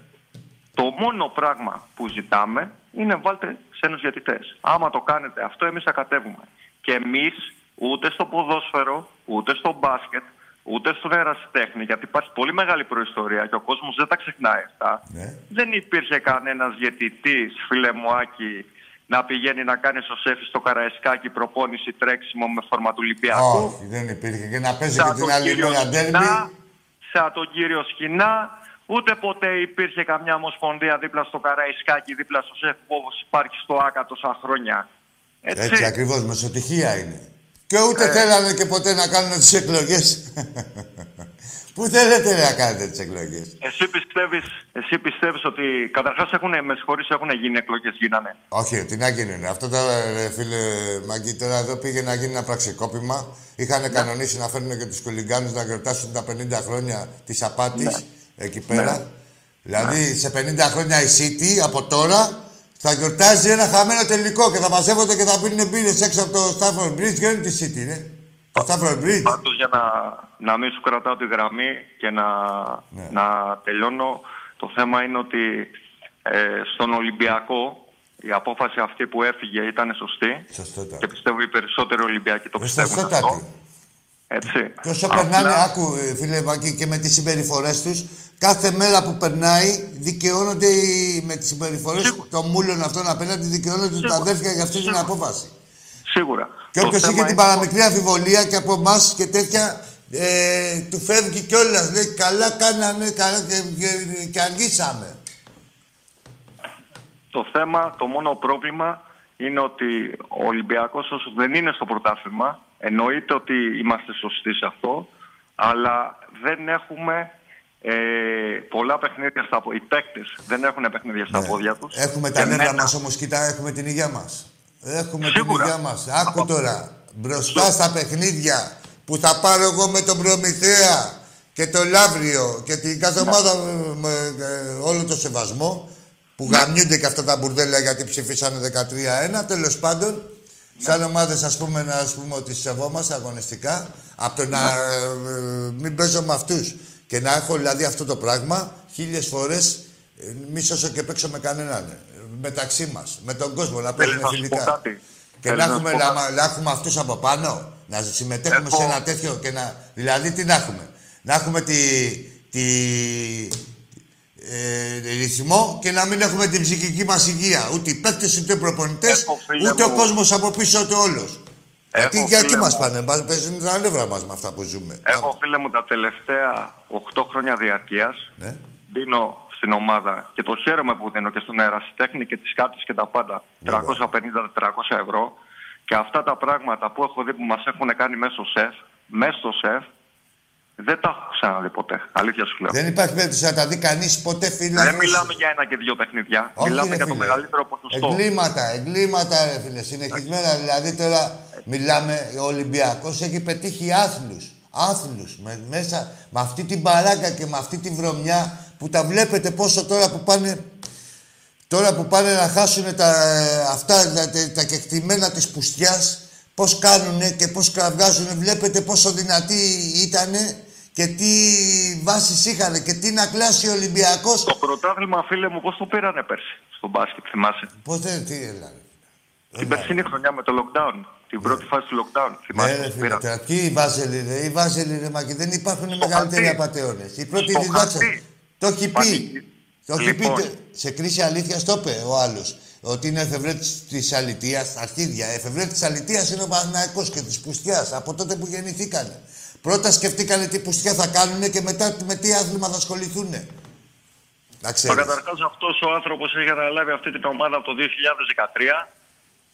Το μόνο πράγμα που ζητάμε είναι βάλτε ξένους διαιτητές. Άμα το κάνετε αυτό, εμείς θα κατέβουμε. Και εμείς ούτε στο ποδόσφαιρο, ούτε στο μπάσκετ, ούτε στον ερασιτέχνη, γιατί υπάρχει πολύ μεγάλη προϊστορία και ο κόσμος δεν τα ξεχνάει αυτά. Ναι. Δεν υπήρχε κανένας διαιτητής, φίλε μου Άκη, να πηγαίνει να κάνει στο σέφι στο Καραϊσκάκι προπόνηση τρέξιμο με φόρμα του Ολυμπιακού. Όχι, δεν υπήρχε. Και να παίζει Σαν και την τον άλλη κύριο μέρα Σχοινά, ντέρμπι. σαν τον κύριο Σχοινά, ούτε ποτέ υπήρχε καμιά ομοσπονδία δίπλα στο Καραϊσκάκι, δίπλα στο ΣΕΦ, όπως υπάρχει στο ΆΚΑ τόσα χρόνια. Έτσι. Έτσι ακριβώς, μεσοτυχία είναι. Και ούτε Ε. θέλανε και ποτέ να κάνουν τις εκλογές. Πού θέλετε ρε, να κάνετε τις εκλογές; Εσύ πιστεύεις, εσύ πιστεύεις ότι καταρχάς έχουν, με συγχωρείς, έχουν γίνει εκλογές, γίνανε. Όχι, τι να γίνουν. Αυτό τώρα, ρε, φίλε Μαγκή, τώρα εδώ πήγε να γίνει ένα πραξικόπημα. Είχαν κανονίσει να φέρουν και τους κολυγκάνου να γιορτάσουν τα 50 χρόνια της απάτης Ναι. εκεί πέρα. Δηλαδή σε 50 χρόνια η City από τώρα θα γιορτάζει ένα χαμένο τελικό και θα μαζεύονται και θα πίνουν μπύρες έξω από το Stafford Bridge. Και είναι τη City, ναι. Το Stafford Bridge. Πάντως για να, να μην σου κρατάω τη γραμμή και να, Ναι. να τελειώνω, το θέμα είναι ότι ε, στον Ολυμπιακό η απόφαση αυτή που έφυγε ήταν σωστή Σωστότατη. και πιστεύω οι περισσότεροι Ολυμπιακοί το Ε, πιστεύουν αυτό. Σωστότατη. Έτσι. Και όσο Απλά- περνάνε, άκου ε, φίλε Μαγκή, και με τις συμπεριφορές τους, κάθε μέρα που περνάει δικαιώνονται οι- με τις συμπεριφορές των μούλων αυτών απέναντι, δικαιώνονται τα αδέρφια για αυτή την απόφαση. Σίγουρα. Και Το όποιος θέμα είχε την είναι- παραμικρή αμφιβολία και από εμάς και τέτοια, ε, του φεύγει κιόλας. Λέει καλά κάνανε καλά και, και, και αργήσαμε. Το θέμα, το μόνο πρόβλημα είναι ότι ο Ολυμπιακός όσο δεν είναι στο πρωτάθλημα, εννοείται ότι είμαστε σωστοί σε αυτό, αλλά δεν έχουμε ε, πολλά παιχνίδια στα πόδια. Οι παίκτες δεν έχουν παιχνίδια στα πόδια τους. Ναι. Έχουμε Και τα νεύρα εμένα- μας όμως, κοιτά, έχουμε την υγεία μας. Έχουμε Σίγουρα. την υγεία μας. Άκου τώρα. Μπροστά στα παιχνίδια που θα πάρω εγώ με τον Προμηθέα και το Λαύριο και την κάθε ομάδα με, με, ε, όλο το σεβασμό που γαμιούνται και αυτά τα μπουρδέλα γιατί ψηφίσανε 13-1. Τέλος πάντων, σαν ομάδες, ας πούμε, να ας πούμε ότι σεβόμαστε αγωνιστικά, από το να ε, ε, μην παίζω με αυτούς και να έχω δηλαδή αυτό το πράγμα χίλιες φορές μη σώσω και παίξω με κανέναν. ε, Μεταξύ μας, με τον κόσμο, να Θέλεις παίζουμε να σου πω φιλικά. κάτι; Και Θέλεις να να σου έχουμε, πω να, κάτι; να έχουμε αυτούς από πάνω, να συμμετέχουμε Έχω- σε ένα τέτοιο και να. Δηλαδή, τι να έχουμε; Να έχουμε τη. τη ε, ρυθμό και να μην έχουμε την ψυχική μας υγεία. Ούτε οι παίκτες, ούτε οι προπονητές, Έχω, φίλε ούτε ο μου. κόσμος από πίσω, ούτε όλος. Γιατί Έχω, για εκεί φίλε μας μου. πάνε, μας παίζουν τα νεύρα μας με αυτά που ζούμε. Έχω φίλε μου τα τελευταία 8 χρόνια διαρκείας Ναι. δίνω στην ομάδα και το χαίρομαι που δίνω και στον αερασιτέχνη και τις κάρτες και τα πάντα 350-400 ευρώ και αυτά τα πράγματα που έχω δει που μας έχουν κάνει μέσα στο σεφ, μέσα στο σεφ Δεν τα έχω ξαναδεί ποτέ. Αλήθεια σου λέω. Δεν υπάρχει περίπτωση να τα δει κανείς ποτέ φίλε. Δεν μιλάμε για ένα και δύο παιχνίδια. Όχι, μιλάμε ρε για το φίλε. μεγαλύτερο ποσοστό. Εγκλήματα, εγκλήματα, ρε φίλε. Συνεχισμένα. Δηλαδή τώρα μιλάμε, ο Ολυμπιακός έχει πετύχει άθλους. Άθλους. Με, μέσα με αυτή την παράγκα και με αυτή τη βρωμιά που τα βλέπετε πόσο τώρα που πάνε. Τώρα που πάνε να χάσουν τα, ε, αυτά τα, τα, τα κεκτημένα της πουστιάς, πώς κάνουνε και πώς κραυγάζουν, βλέπετε πόσο δυνατοί ήτανε και τι βάσεις είχανε και τι να κλάσει ο Ολυμπιακός. Το πρωτάθλημα, φίλε μου, πώς το πήρανε πέρσι στο μπάσκετ, θυμάσαι; Πώς δεν, τι έλα. Την περσινή χρονιά με το lockdown. Την πρώτη φάση του lockdown. Ναι, Θυμάσαι. ρε πώς φίλε, πήραν. τώρα ποιοι οι Βάζελοι, ρε, οι Βάζελοι, ρε, μα και δεν υπάρχουν μεγαλύτεροι χαρτί. απαταιώνες. Οι πρώτοι Στο διδάξαν. χαρτί. Το έχει πει. Πανηγύρι. Το έχει πει, Λοιπόν. τε- σε κρίση αλήθεια το είπε ο άλλος. Ότι είναι εφευρέτης της αλητείας, αρχίδια. Εφευρέτης της αλητείας είναι ο Παναθηναϊκός και της πουστιάς, από τότε που γεννηθήκανε. Πρώτα σκεφτήκανε τι πουστιά θα κάνουνε και μετά με τι άθλημα θα ασχοληθούνε. Να Μα ξέρεις. καταρχάς αυτός ο άνθρωπος έχει αναλάβει αυτή την ομάδα από το 2013.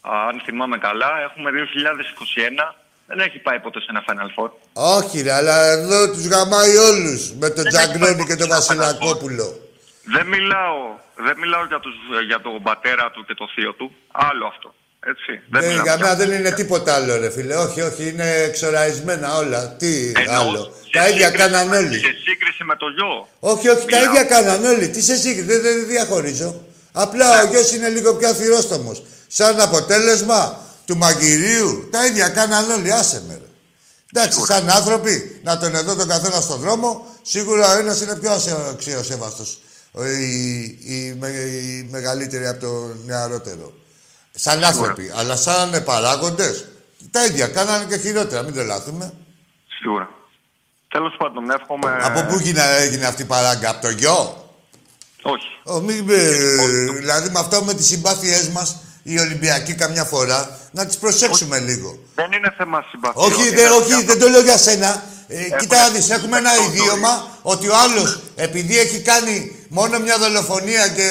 Α, Αν θυμάμαι καλά, έχουμε 2021. Δεν έχει πάει ποτέ σε ένα Final Four. Όχι ρε, αλλά εδώ τους γαμάει όλους. Με τον Δεν Τζαγκρόνι έχει και τον πάει Βασιλακόπουλο. Δεν μιλάω, δεν μιλάω για, τους, για τον πατέρα του και το θείο του. Άλλο αυτό. Έτσι. Δεν Δεν, μιλάμε για για μένα δεν είναι τίποτα άλλο, ρε φίλε. Όχι, όχι, είναι εξοραϊσμένα όλα. Τι Εννοώ, άλλο. σε Τα ίδια σύγκριση κάναν με- όλοι. Σε σύγκριση με το γιο. Όχι, όχι, τα Μιλάω. ίδια κάναν όλοι. Τι σε σύγκριση, δεν, δεν διαχωρίζω. Απλά ο γιος είναι λίγο πιο αθυρόστομος. Σαν αποτέλεσμα του μαγειρίου, τα ίδια κάναν όλοι. Άσε με, ρε. Εντάξει, σαν άνθρωποι, να τον εδώ τον καθένα στον δρόμο, σίγουρα ο ένας είναι πιο αξιοσέβαστος. Ο- Η, η, με- η μεγαλύτερη από το νεαρότερο. Σαν άνθρωποι. Αλλά σαν παράγοντες, τα ίδια κάνανε και χειρότερα. Μην τρελαθούμε. Σίγουρα. Τέλος πάντων, εύχομαι. Από πού έγινε, έγινε αυτή η παράγκα, από το γιο; Όχι. Ω, μην, με- δηλαδή με αυτό με τις συμπάθειές μας, οι Ολυμπιακοί καμιά φορά, να τις προσέξουμε λίγο. Δεν είναι θέμα συμπαθιών. Όχι, Είναι δεν, όχι, θέμα- δεν το λέω για σένα. Ε, Έχουμε κοίτα να δεις, έχουμε ένα το ιδίωμα ότι ο άλλος, επειδή έχει κάνει μόνο μια δολοφονία και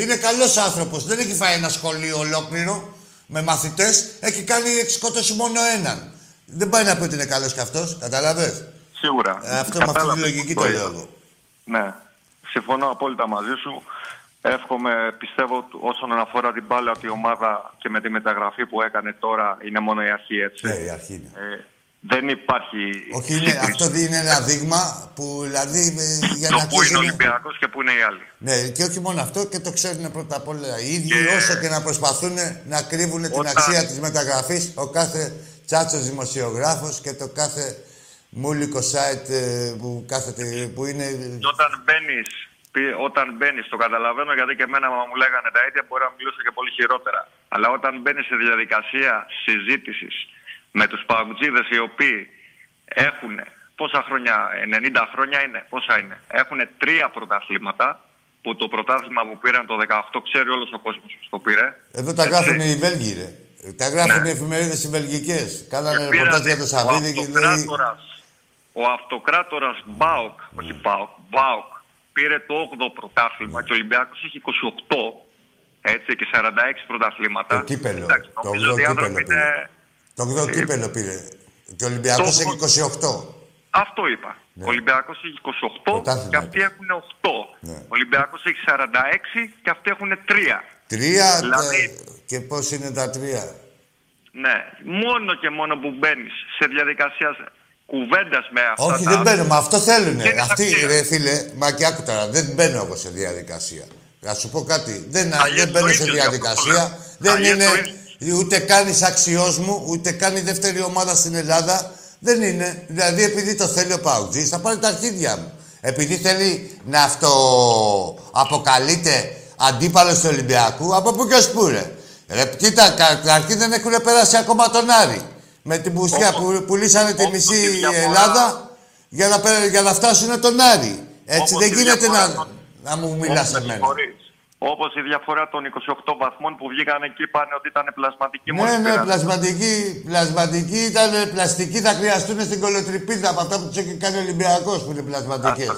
είναι καλός άνθρωπος, δεν έχει φάει ένα σχολείο ολόκληρο με μαθητές, έχει κάνει, έχει σκοτώσει μόνο έναν. Δεν πάει να πει ότι είναι καλός κι αυτός, καταλαβες. Σίγουρα. Ε, αυτό με αυτή τη Κατάλαβα λογική το το είπα. λέω εγώ. Ναι. Συμφωνώ απόλυτα μαζί σου. Εύχομαι, πιστεύω ότι όσον αφορά την μπάλα ότι η ομάδα και με τη μεταγραφή που έκανε τώρα είναι μόνο η αρχή, έτσι. Ναι, η αρχή είναι. Ε, δεν υπάρχει Όχι, είναι, σύγκριση. αυτό είναι ένα δείγμα που δηλαδή ε, για το να που είναι αρχίσουν- Ολυμπιακός και που είναι οι άλλοι. Ναι, και όχι μόνο αυτό και το ξέρουν πρώτα απ' όλα οι ίδιοι, Και- όσο και να προσπαθούν να κρύβουν την Όταν- αξία της μεταγραφής, ο κάθε τσάτσος δημοσιογράφος και το κάθε μούλικο site ε, που, κάθεται, που είναι... Και όταν μπαίνεις, όταν μπαίνεις, το καταλαβαίνω γιατί και εμένα άμα μου λέγανε τα ίδια, μπορεί να μιλούσα και πολύ χειρότερα. Αλλά όταν μπαίνεις σε διαδικασία συζήτησης με τους παγκοτζίδε οι οποίοι έχουν πόσα χρόνια, 90 χρόνια είναι, πόσα είναι, έχουν τρία πρωταθλήματα που το πρωτάθλημα που πήραν το 18 ξέρει όλος ο κόσμος που το πήρε. Εδώ τα Έτσι. γράφουν οι Βέλγοι, ρε. Τα γράφουν Ναι. οι εφημερίδες οι βελγικές. Κάνανε Και ρεπορτάζ πήρανε για το Σαββίδι ο και δηλαδή... αυτοκράτορας, ο αυτοκράτορας Μπάουκ, όχι Μπάουκ, Μπάουκ, πήρε το 8ο πρωτάθλημα και ο Ολυμπιακός έχει 28, έτσι, και 46 πρωταθλήματα. Το κύπελο. Εντάξει, Το νομίζω 8ο ότι οι άνθρωποι κύπελο είναι... Το 8ο Ε, κύπελο πήρε; Και ο Ολυμπιακός το- έχει 28. Αυτό είπα. Ναι. Ο Ολυμπιακός έχει 28 Πρωτάθλημα και αυτοί έχουν 8. Ναι. Ο Ολυμπιακός έχει 46 και αυτοί έχουν 3. Τρία Δηλαδή- ε, και πώς είναι τα τρία; Ναι, μόνο και μόνο που μπαίνεις σε διαδικασία κουβέντας με αυτά Όχι, τα... δεν μπαίνω. Μα αυτό θέλουνε. Δεν είναι Αυτοί, αξία. ρε φίλε, μα και άκου τώρα, δεν μπαίνω εγώ σε διαδικασία. Να σου πω κάτι. Δεν, Αλλιώς δεν το μπαίνω σε ίδιο, γι' αυτό το διαδικασία. λέω. Δεν Αλλιώς είναι το ούτε καν αξιός μου, ούτε καν η δεύτερη ομάδα στην Ελλάδα. Δεν είναι. Δηλαδή, επειδή το θέλει ο Παουτζής, θα πάρει τα αρχίδια μου. Επειδή θέλει να αυτοαποκαλείται αντίπαλος του Ολυμπιακού, από πού και ως πού, ρε. Ρε, κοίτα, καταρχήν δεν έχουν περάσει ακόμα τον Άρη. Με την πουσιά που πουλήσανε τη όπως μισή η διαφορά- Ελλάδα για να, πε- για να φτάσουν τον Άρη. Έτσι Όπως δεν η γίνεται διαφορά να, των- να μου μιλάς Όπως εμένα. Συγχωρείς. Όπως η διαφορά των 28 βαθμών που βγήκαν εκεί πάνε ότι ήταν πλασματική Ναι, μόλις ναι, πήραν. πλασματική, πλασματική ήταν πλαστική, θα χρειαστούν στην κολοτριπίδα από αυτά που τους έχει κάνει ο Ολυμπιακός που είναι πλασματικές.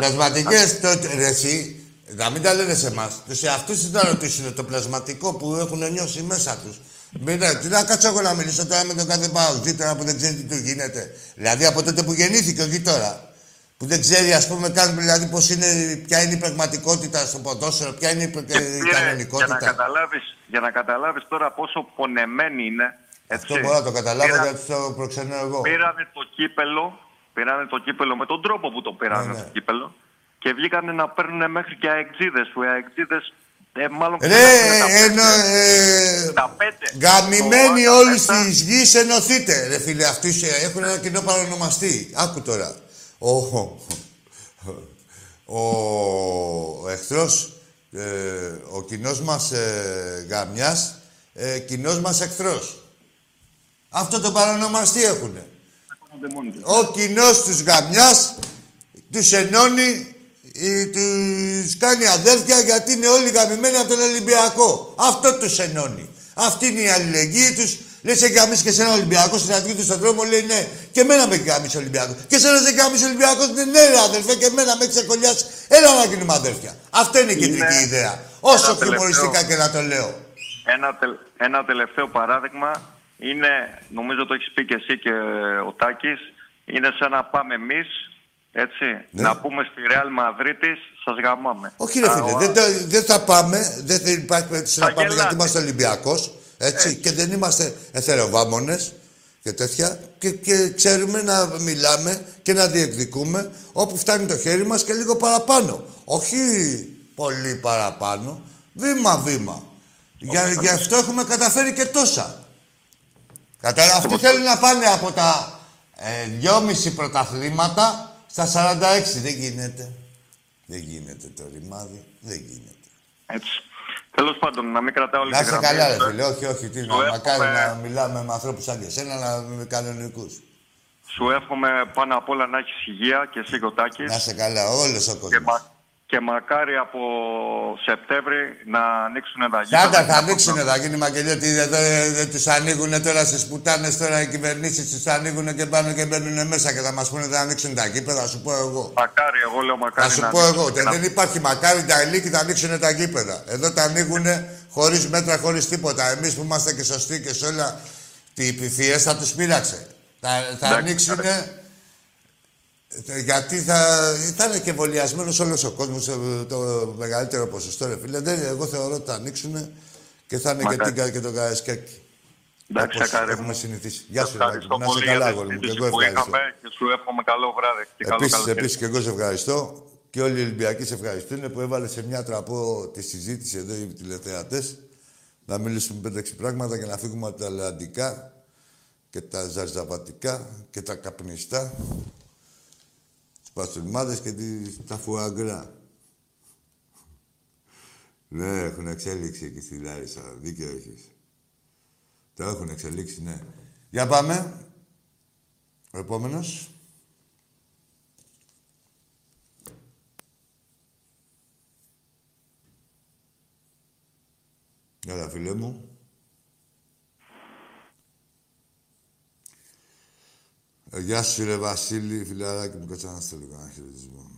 Πλασματικές, τότε, ρε εσύ, να μην τα λένε σε εμάς. Τους εαυτούς τους να ρωτήσουν το πλασματικό που έχουν νιώσει μέσα τους. Μην, ναι, τι να κάτσω εγώ να μιλήσω τώρα με τον κάθε παγκοτζή τώρα που δεν ξέρει τι του γίνεται. Δηλαδή από τότε που γεννήθηκε, όχι τώρα. Που δεν ξέρει, ας πούμε, καν δηλαδή πώς είναι, ποια είναι η πραγματικότητα στο ποδόσφαιρο, ποια είναι η, πρα- η Πήρε, για, να κανονικότητα. καταλάβεις, για να καταλάβεις τώρα πόσο πονεμένη είναι. Έτσι. Αυτό μπορώ να το καταλάβω Πήρα- γιατί το προξενώ εγώ. Πήρανε το κύπελο, πήρανε το κύπελο με τον τρόπο που το πήρανε Ναι, ναι. το κύπελο και βγήκανε να παίρνουν μέχρι και αεξίδες που οι αεξίδες ε, μάλλον Ρε, ξεχάσανε τα ενώ, πέντε. ε, τα πέντε. Γαμημένοι Το όλοι Άστα τη γης ενωθείτε. Ρε φίλε, αυτοί σε- έχουν ένα κοινό παρονομαστή. Άκου τώρα. Ο, ο, ο εχθρός, ε, ο κοινός μας ε, γαμιάς, ε, κοινός μας εχθρός. Αυτό το παρονομαστή έχουνε. Ο κοινός τους γαμιάς τους ενώνει, ε, τους κάνει αδέρφια γιατί είναι όλοι γαμημένοι από τον Ολυμπιακό. Αυτό τους ενώνει. Αυτή είναι η αλληλεγγύη τους. Λες σε γαμίσει και σε ένα Ολυμπιακός στην αρχή του στον δρόμο λέει ναι. Και εμένα με γαμίσει Ολυμπιακός. Και σε ένα σε γαμίσει Ολυμπιακός ναι, ναι, ρε αδερφέ, και εμένα με έχει ξεκολλιάσει. Έλα να γίνουμε αδέρφια. Αυτό είναι η Είναι κεντρική ιδέα. Όσο ένα χιουμοριστικά τελευταίο. και να το λέω. Ένα, τε- ένα τελευταίο παράδειγμα είναι, νομίζω το έχεις πει και εσύ και ο Τάκης, είναι σαν να πάμε εμείς, έτσι, να πούμε στη Ρεάλ Μαδρίτης, σας γαμάμε. Ναι. Όχι ρε φίλε, Α, δεν, το- δεν θα πάμε, δεν θα υπάρχει περίπτωση να Θα πάμε γιατί γελάτε. είμαστε Ολυμπιακός, έτσι, και δεν είμαστε εθεροβάμονες και τέτοια και, και ξέρουμε να μιλάμε και να διεκδικούμε όπου φτάνει το χέρι μας και λίγο παραπάνω. Όχι πολύ παραπάνω, βήμα-βήμα. Για, γι' αυτό έχουμε καταφέρει και τόσα. Κατάλαβα, αυτοί θέλουν να πάνε από τα ε, 2,5 πρωταθλήματα στα 46. Δεν γίνεται. Δεν γίνεται το ρημάδι. Δεν γίνεται. Έτσι. Τέλος πάντων, να μην κρατάω όλη Να τη είστε γραμμή. καλά, ρε φίλε. Όχι, όχι. Τι να, Σου μακάρι εύχομαι- να μιλάμε με ανθρώπους σαν και εσένα, να με κανονικούς. Σου εύχομαι πάνω απ' όλα να έχεις υγεία και εσύ Κωτάκης. Να είστε καλά, όλος ο και, κόσμος. μα- και μακάρι από Σεπτέμβρη να ανοίξουν τα γήπεδα. Κάντα, και θα να ανοίξουν, θα γίνει μαγγελία ότι εδώ ε, δεν τους ανοίγουν τώρα στις πουτάνες. Τώρα οι κυβερνήσεις τους ανοίγουν και πάνε και μπαίνουν μέσα και θα μας πούνε θα ανοίξουν τα γήπεδα. Θα σου πω εγώ. Μακάρι, εγώ λέω μακάρι Θα σου να πω ανοίξουν εγώ, και να- δεν υπάρχει μακάρι τα ηλίκη θα ανοίξουν τα γήπεδα. Εδώ τα ανοίγουν χωρίς μέτρα, χωρίς τίποτα. Εμείς που είμαστε και σωστοί και σε όλα τι επιφυέ θα τους πείραξε. Θα, θα Εντάξει, ανοίξουν. Γιατί θα, θα είναι και εμβολιασμένος όλος ο κόσμος το μεγαλύτερο ποσοστό. Ρε φίλε. Δεν, εγώ θεωρώ ότι θα ανοίξουν και θα είναι και, Μακάρι. τίγκα και το Καραϊσκάκι. Εντάξει, Όπως Ακάρη έχουμε μου. συνηθίσει. Γεια σου, Ευχαριστώ Ράκη μου. Να είσαι πολύ καλά, για αγόρι τη μου. Και συζήτηση εγώ που ευχαριστώ. είχαμε και σου εύχομαι καλό βράδυ και καλό Επίσης, καλοκαίρι. επίσης και εγώ σε ευχαριστώ και όλοι οι Ολυμπιακοί σε ευχαριστούν που έβαλε σε μια τραπό τη συζήτηση εδώ οι τηλεθεατές να μιλήσουμε πέντε-έξι πράγματα και να φύγουμε από τα λεαντικά και τα ζαρζαβατικά και τα καπνιστά τις παστουμάδες και τις, τα φουαγκρά. Ναι, έχουν εξέλιξη εκεί στη Λάρισα. Δίκαιο έχεις. Τα έχουν εξελίξει, ναι. Για πάμε. Ο επόμενος. Έλα, φίλε μου. Γεια σου, ρε Βασίλη, φιλαράκι μου, κάτσε να στο λίγο ένα χαιρετισμό.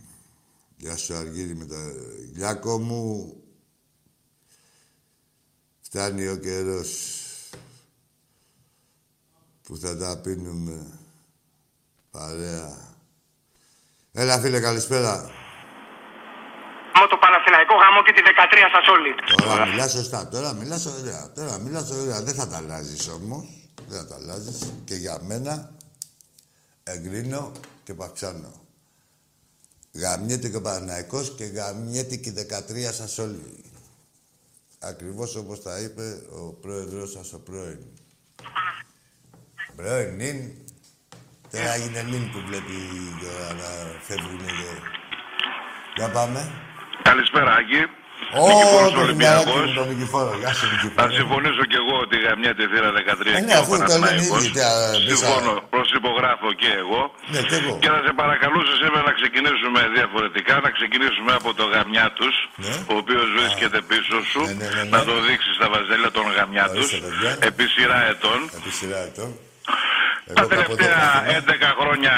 Γεια σου, Αργύρι, με τα... Γιάκο μου, φτάνει ο καιρός που θα τα πίνουμε παρέα. Έλα, φίλε, καλησπέρα. Με το Παναθηναϊκό γαμό και τη 13 σας όλοι. Τώρα μιλάς σωστά, τώρα μιλάς ωραία. Τώρα μιλάς ωραία. Δεν θα τα αλλάζεις όμως. Δεν θα τα αλλάζεις. Και για μένα εγκρίνω και παψάνω. Γαμιέται και ο Παναθηναϊκός και γαμιέται και η 13 σας όλοι. Ακριβώς όπως τα είπε ο πρόεδρος σας ο πρώην. Πρώην νυν. Τώρα είναι νυν που βλέπει τώρα να φεύγουν και... Για πάμε. Καλησπέρα, Άκη. Ω, Νικηφόρος το Ολυμπιακός. Ολυμπιακός. Το Νικηφόρο. Γεια σου, Θα Νικηφόρο. συμφωνήσω κι εγώ ότι για τη θύρα 13 Ε, ναι, και ο αφού το λένε Παναθηναϊκός. ήδη τα μέσα. Συμφωνώ, προσυπογράφω και εγώ. Ναι, και εγώ. Και θα σε παρακαλούσα σήμερα να ξεκινήσουμε διαφορετικά, να ξεκινήσουμε από το γαμιά τους, ο οποίος βρίσκεται πίσω σου, Ναι, ναι, ναι, ναι. να το δείξεις στα βαζέλια των γαμιά τους, Ορίστε, παιδιά. επί σειρά ετών. Επί σειρά ετών. Τα Εγώ κάπου εδώ τελευταία κάθομαι. 11 χρόνια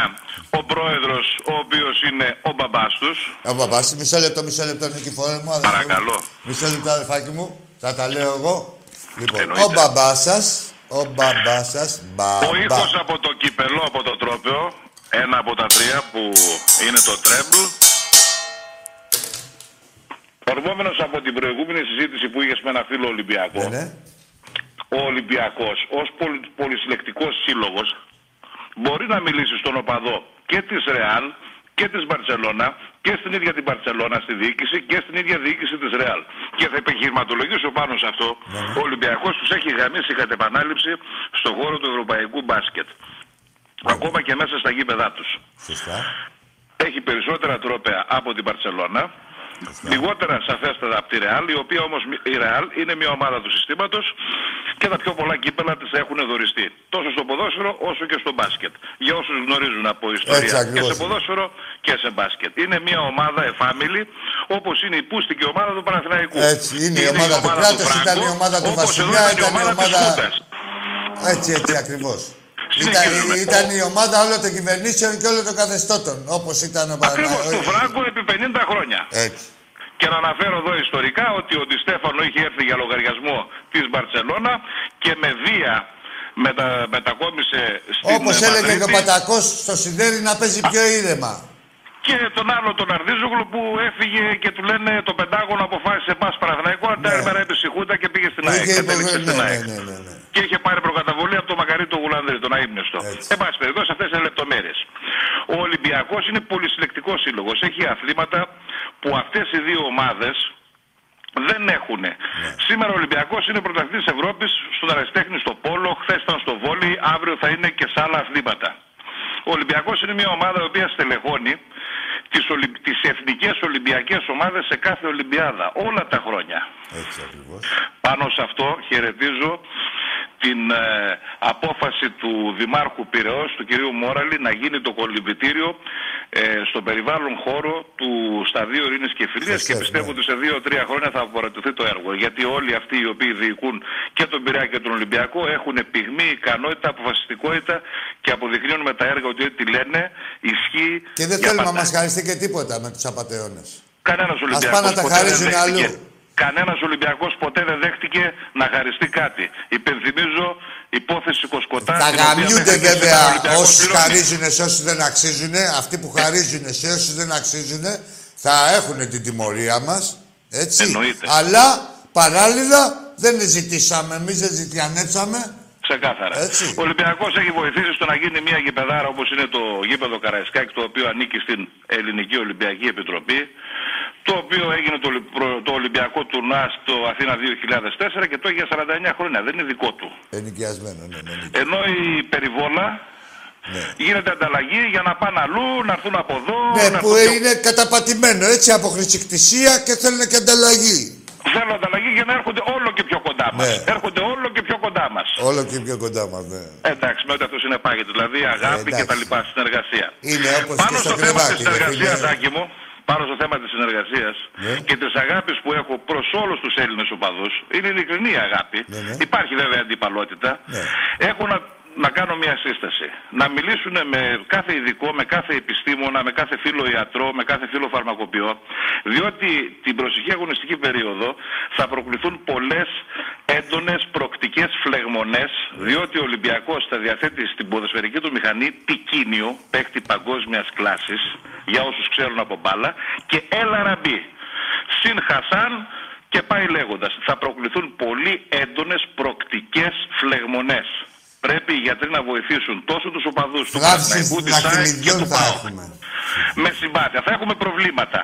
ο πρόεδρος, ο οποίος είναι ο μπαμπάς τους, Ο μπαμπάς, μισό λεπτό, μισό λεπτό, Νικηφόρο μου. αδερφέ μου. Παρακαλώ. Μισό λεπτό, αδερφάκι μου. Θα τα λέω εγώ. Λοιπόν, Εννοείται. ο μπαμπάς σας, ο μπαμπάς σας, Ο μπαμπά. ήχος από το κυπελό από το τρόπαιο, ένα από τα τρία που είναι το τρέμπλ. Ορμόμενος από την προηγούμενη συζήτηση που είχες με ένα φίλο Ολυμπιακό, Ναι, ο Ολυμπιακός ως πολυ, πολυσυλλεκτικός σύλλογος μπορεί να μιλήσει στον οπαδό και της Ρεάλ και της Μπαρτσελώνα και στην ίδια την Μπαρτσελώνα στη διοίκηση και στην ίδια διοίκηση της Ρεάλ. Και θα επιχειρηματολογήσω πάνω σε αυτό. Ο Ολυμπιακός τους έχει γαμίσει κατ' επανάληψη στον χώρο του ευρωπαϊκού μπάσκετ. Ακόμα και μέσα στα γήπεδά τους. Σωστά. Έχει περισσότερα τρόπαια από την Μπαρτσελώνα. Λιγότερα σαφέστατα από τη Ρεάλ, η οποία όμως η Ρεάλ είναι μια ομάδα του συστήματος και τα πιο πολλά κύπελα της έχουν δοριστεί. Τόσο στο ποδόσφαιρο όσο και στο μπάσκετ. Για όσους γνωρίζουν από Έτσι ιστορία και ακριβώς σε είναι. ποδόσφαιρο και σε μπάσκετ. Είναι μια ομάδα εφάμιλη όπως είναι η πούστικη ομάδα του Παναθηναϊκού. Έτσι, είναι η ομάδα του κράτους, ήταν η ομάδα του όπως εδώ Βασιλιά, ήταν η ήταν η ομάδα της ομάδα- Χούντας. Έτσι, έτσι ακριβώς. Ήταν, Συνεχίζουμε. ήταν η ομάδα όλων των κυβερνήσεων και όλων των καθεστώτων. Όπως ήταν ο Ακριβώς, του Παναγιώτης. Φράγκο επί 50 χρόνια. Έτσι. Και να αναφέρω εδώ ιστορικά ότι ο Ντιστέφανο είχε έρθει για λογαριασμό της Μπαρτσελώνα και με βία μετα, μετακόμισε στην Όπως ε, έλεγε και ο Μαδρίτη. Πατακός στο Σιδέρι να παίζει πιο ήρεμα. Και τον άλλο τον Αρδίζογλου που έφυγε και του λένε το Πεντάγωνο αποφάσισε πας Παναθηναϊκό, αν τα έμερα έπεσε η Χούντα και πήγε στην ΑΕΚ. Είχε Κατέληξε υπογράψει. στην Ναι, ΑΕΚ. ναι, ναι, ναι. Και είχε πάρει προκαταβολή από το μακαρί του Γουλανδρή, τον αείμνηστο. Εν πάση περιπτώσει, αυτές είναι λεπτομέρειες. Ο Ολυμπιακός είναι πολυσυλλεκτικός σύλλογος. Έχει αθλήματα που αυτές οι δύο ομάδες δεν έχουν. Σήμερα ο Ολυμπιακός είναι πρωταθλητής Ευρώπης στον αριστέχνη στο Πόλο, χθες ήταν στο Βόλι, αύριο θα είναι και σε άλλα αθλήματα. Ο Ολυμπιακός είναι μια ομάδα η οποία στελεχώνει τις, Ολυ... τις εθνικές Ολυμπιακές ομάδες σε κάθε Ολυμπιάδα, όλα τα χρόνια. Έτσι ακριβώς. Πάνω σε αυτό χαιρετίζω την ε, απόφαση του Δημάρχου Πυραιός, του κυρίου Μόραλη, να γίνει το κολυμπητήριο ε, στον περιβάλλον χώρο του Σταδίου Ειρήνης και Φιλίας και πιστεύω ότι σε δύο-τρία χρόνια θα απορρατωθεί το έργο. Γιατί όλοι αυτοί οι οποίοι διοικούν και τον Πειραιά και τον Ολυμπιακό έχουν πυγμή, ικανότητα, αποφασιστικότητα και αποδεικνύουν με τα έργα ότι ό,τι λένε ισχύει Και δεν για θέλουμε να πάντα. μας χαριστεί και τίποτα με τους απαταιώνες. Κανένας Α Ολυμπιακός πάνε να τα ποτέ δεν χαρίζουν δέχτηκε. αλλού. Κανένας Ολυμπιακός ποτέ δεν δέχτηκε να χαριστεί κάτι. Υπενθυμίζω υπόθεση Κοσκοτά. Θα την οποία γαμιούνται μέχρι και σήμερα ο βέβαια Ολυμπιακός όσου πληρώνει. χαρίζουν σε όσου δεν αξίζουν. Αυτοί που χαρίζουν σε όσου δεν αξίζουν θα έχουν την τιμωρία μας. Έτσι. Εννοείται. Αλλά παράλληλα δεν ζητήσαμε. Εμείς δεν ζητιανέψαμε. Ξεκάθαρα. Ο Ολυμπιακός έχει βοηθήσει στο να γίνει μια γηπεδάρα όπως είναι το γήπεδο Καραϊσκάκη, το οποίο ανήκει στην Ελληνική Ολυμπιακή Επιτροπή. Το οποίο έγινε το, Ολυ- προ- το Ολυμπιακό τουρνά στο Αθήνα 2004 και το έχει για 49 χρόνια. Δεν είναι δικό του. Ενοικιασμένο, ναι, ναι. Ενώ η περιβόλα γίνεται ανταλλαγή για να πάνε αλλού, να έρθουν από εδώ. Ναι, να που έρθουν και- είναι καταπατημένο έτσι από χρησικτησία και θέλουν και ανταλλαγή. Θέλουν ανταλλαγή για να έρχονται όλο και πιο κοντά μας. Ναι. Έρχονται όλο και πιο κοντά μας. Όλο και πιο κοντά μας, ναι. Εντάξει, με ό,τι αυτό συνεπάγεται. Δηλαδή αγάπη εντάξει. και τα λοιπά, συνεργασία. Είναι όπως Πάνω και στο στο θέμα της κρεβάτι. ρε συνεργασία, φίλε. Τάκη μου, πάνω στο θέμα της συνεργασίας Ναι. και της αγάπης που έχω προς όλους τους Έλληνες οπαδούς, είναι ειλικρινή η αγάπη. Ναι, ναι. Υπάρχει βέβαια αντιπαλότητα. Έχω να, να κάνω μια σύσταση. Να μιλήσουν με κάθε ειδικό, με κάθε επιστήμονα, με κάθε φίλο ιατρό, με κάθε φίλο φαρμακοποιό, διότι την προσεχή αγωνιστική περίοδο θα προκληθούν πολλές έντονε προκτικέ φλεγμονές, διότι ο Ολυμπιακός θα διαθέτει στην ποδοσφαιρική του μηχανή τικίνιο, παίκτη παγκόσμιας κλάσης, για όσους ξέρουν από μπάλα, και έλα ραμπί. Συν Χασάν και πάει λέγοντας. Θα προκληθούν πολύ έντονες προκτικές φλεγμονές. Πρέπει οι γιατροί να βοηθήσουν τόσο τους οπαδούς του Γράψεις Παναθηναϊκού, της ΣΑΕ και δαχτυλιδιών του θα ΠΑΟΚ. έχουμε. Με συμπάθεια. Θα έχουμε προβλήματα.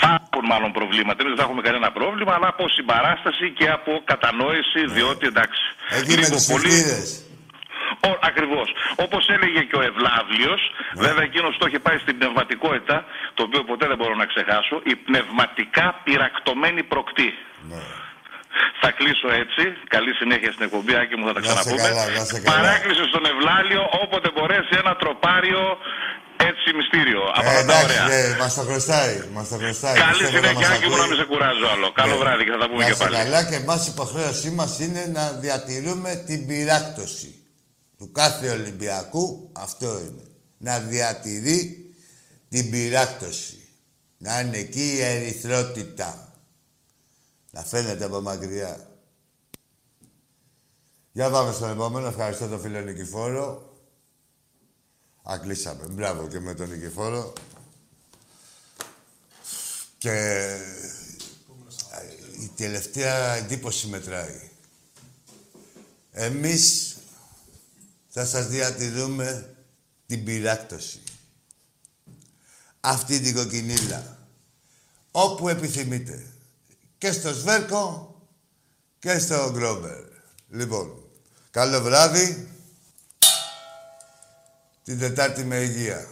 Θα έχουν μάλλον προβλήματα. Εμείς δεν θα έχουμε κανένα πρόβλημα, αλλά από συμπαράσταση και από κατανόηση, διότι εντάξει. Εκεί με τις συστήρες. Ο- ακριβώς. Όπως έλεγε και ο Ευλάβλιος, βέβαια εκείνος το είχε πάει στην πνευματικότητα, το οποίο ποτέ δεν μπορώ να ξεχάσω, η πνευματικά πυρακτωμένη προκτή. Θα κλείσω έτσι. Καλή συνέχεια στην εκπομπή, Άκη μου, θα τα Να σε ξαναπούμε. καλά, να σε καλά. Παράκληση στον Ευλάλιο, όποτε μπορέσει ένα τροπάριο έτσι μυστήριο. Από Ε, αυτά τα εντάξει, ωραία. ε, μας το χρωστάει. Μας το χρωστάει. Καλή Πιστεύω να συνέχεια, μας Άκη μου, να ακούει. μην σε κουράζω άλλο. Καλό Ναι. βράδυ και θα τα πούμε Να και είστε πάλι. καλά και εμάς η υποχρέωσή μας είναι να διατηρούμε την πυράκτωση του κάθε Ολυμπιακού. Αυτό είναι. Να διατηρεί την πυράκτωση. Να είναι εκεί η ερυθρότητα. Να φαίνεται από μακριά. Για πάμε στον επόμενο. Ευχαριστώ τον φίλο Νικηφόρο. Α, κλείσαμε. Μπράβο και με τον Νικηφόρο. Και ε, η τελευταία εντύπωση μετράει. Εμείς θα σας διατηρούμε την πυράκτωση. Αυτή την κοκκινίλα. Όπου επιθυμείτε. Και στο Σβέρκο και στο Γκρόμπερ. Λοιπόν, καλό βράδυ. Την Τετάρτη με υγεία.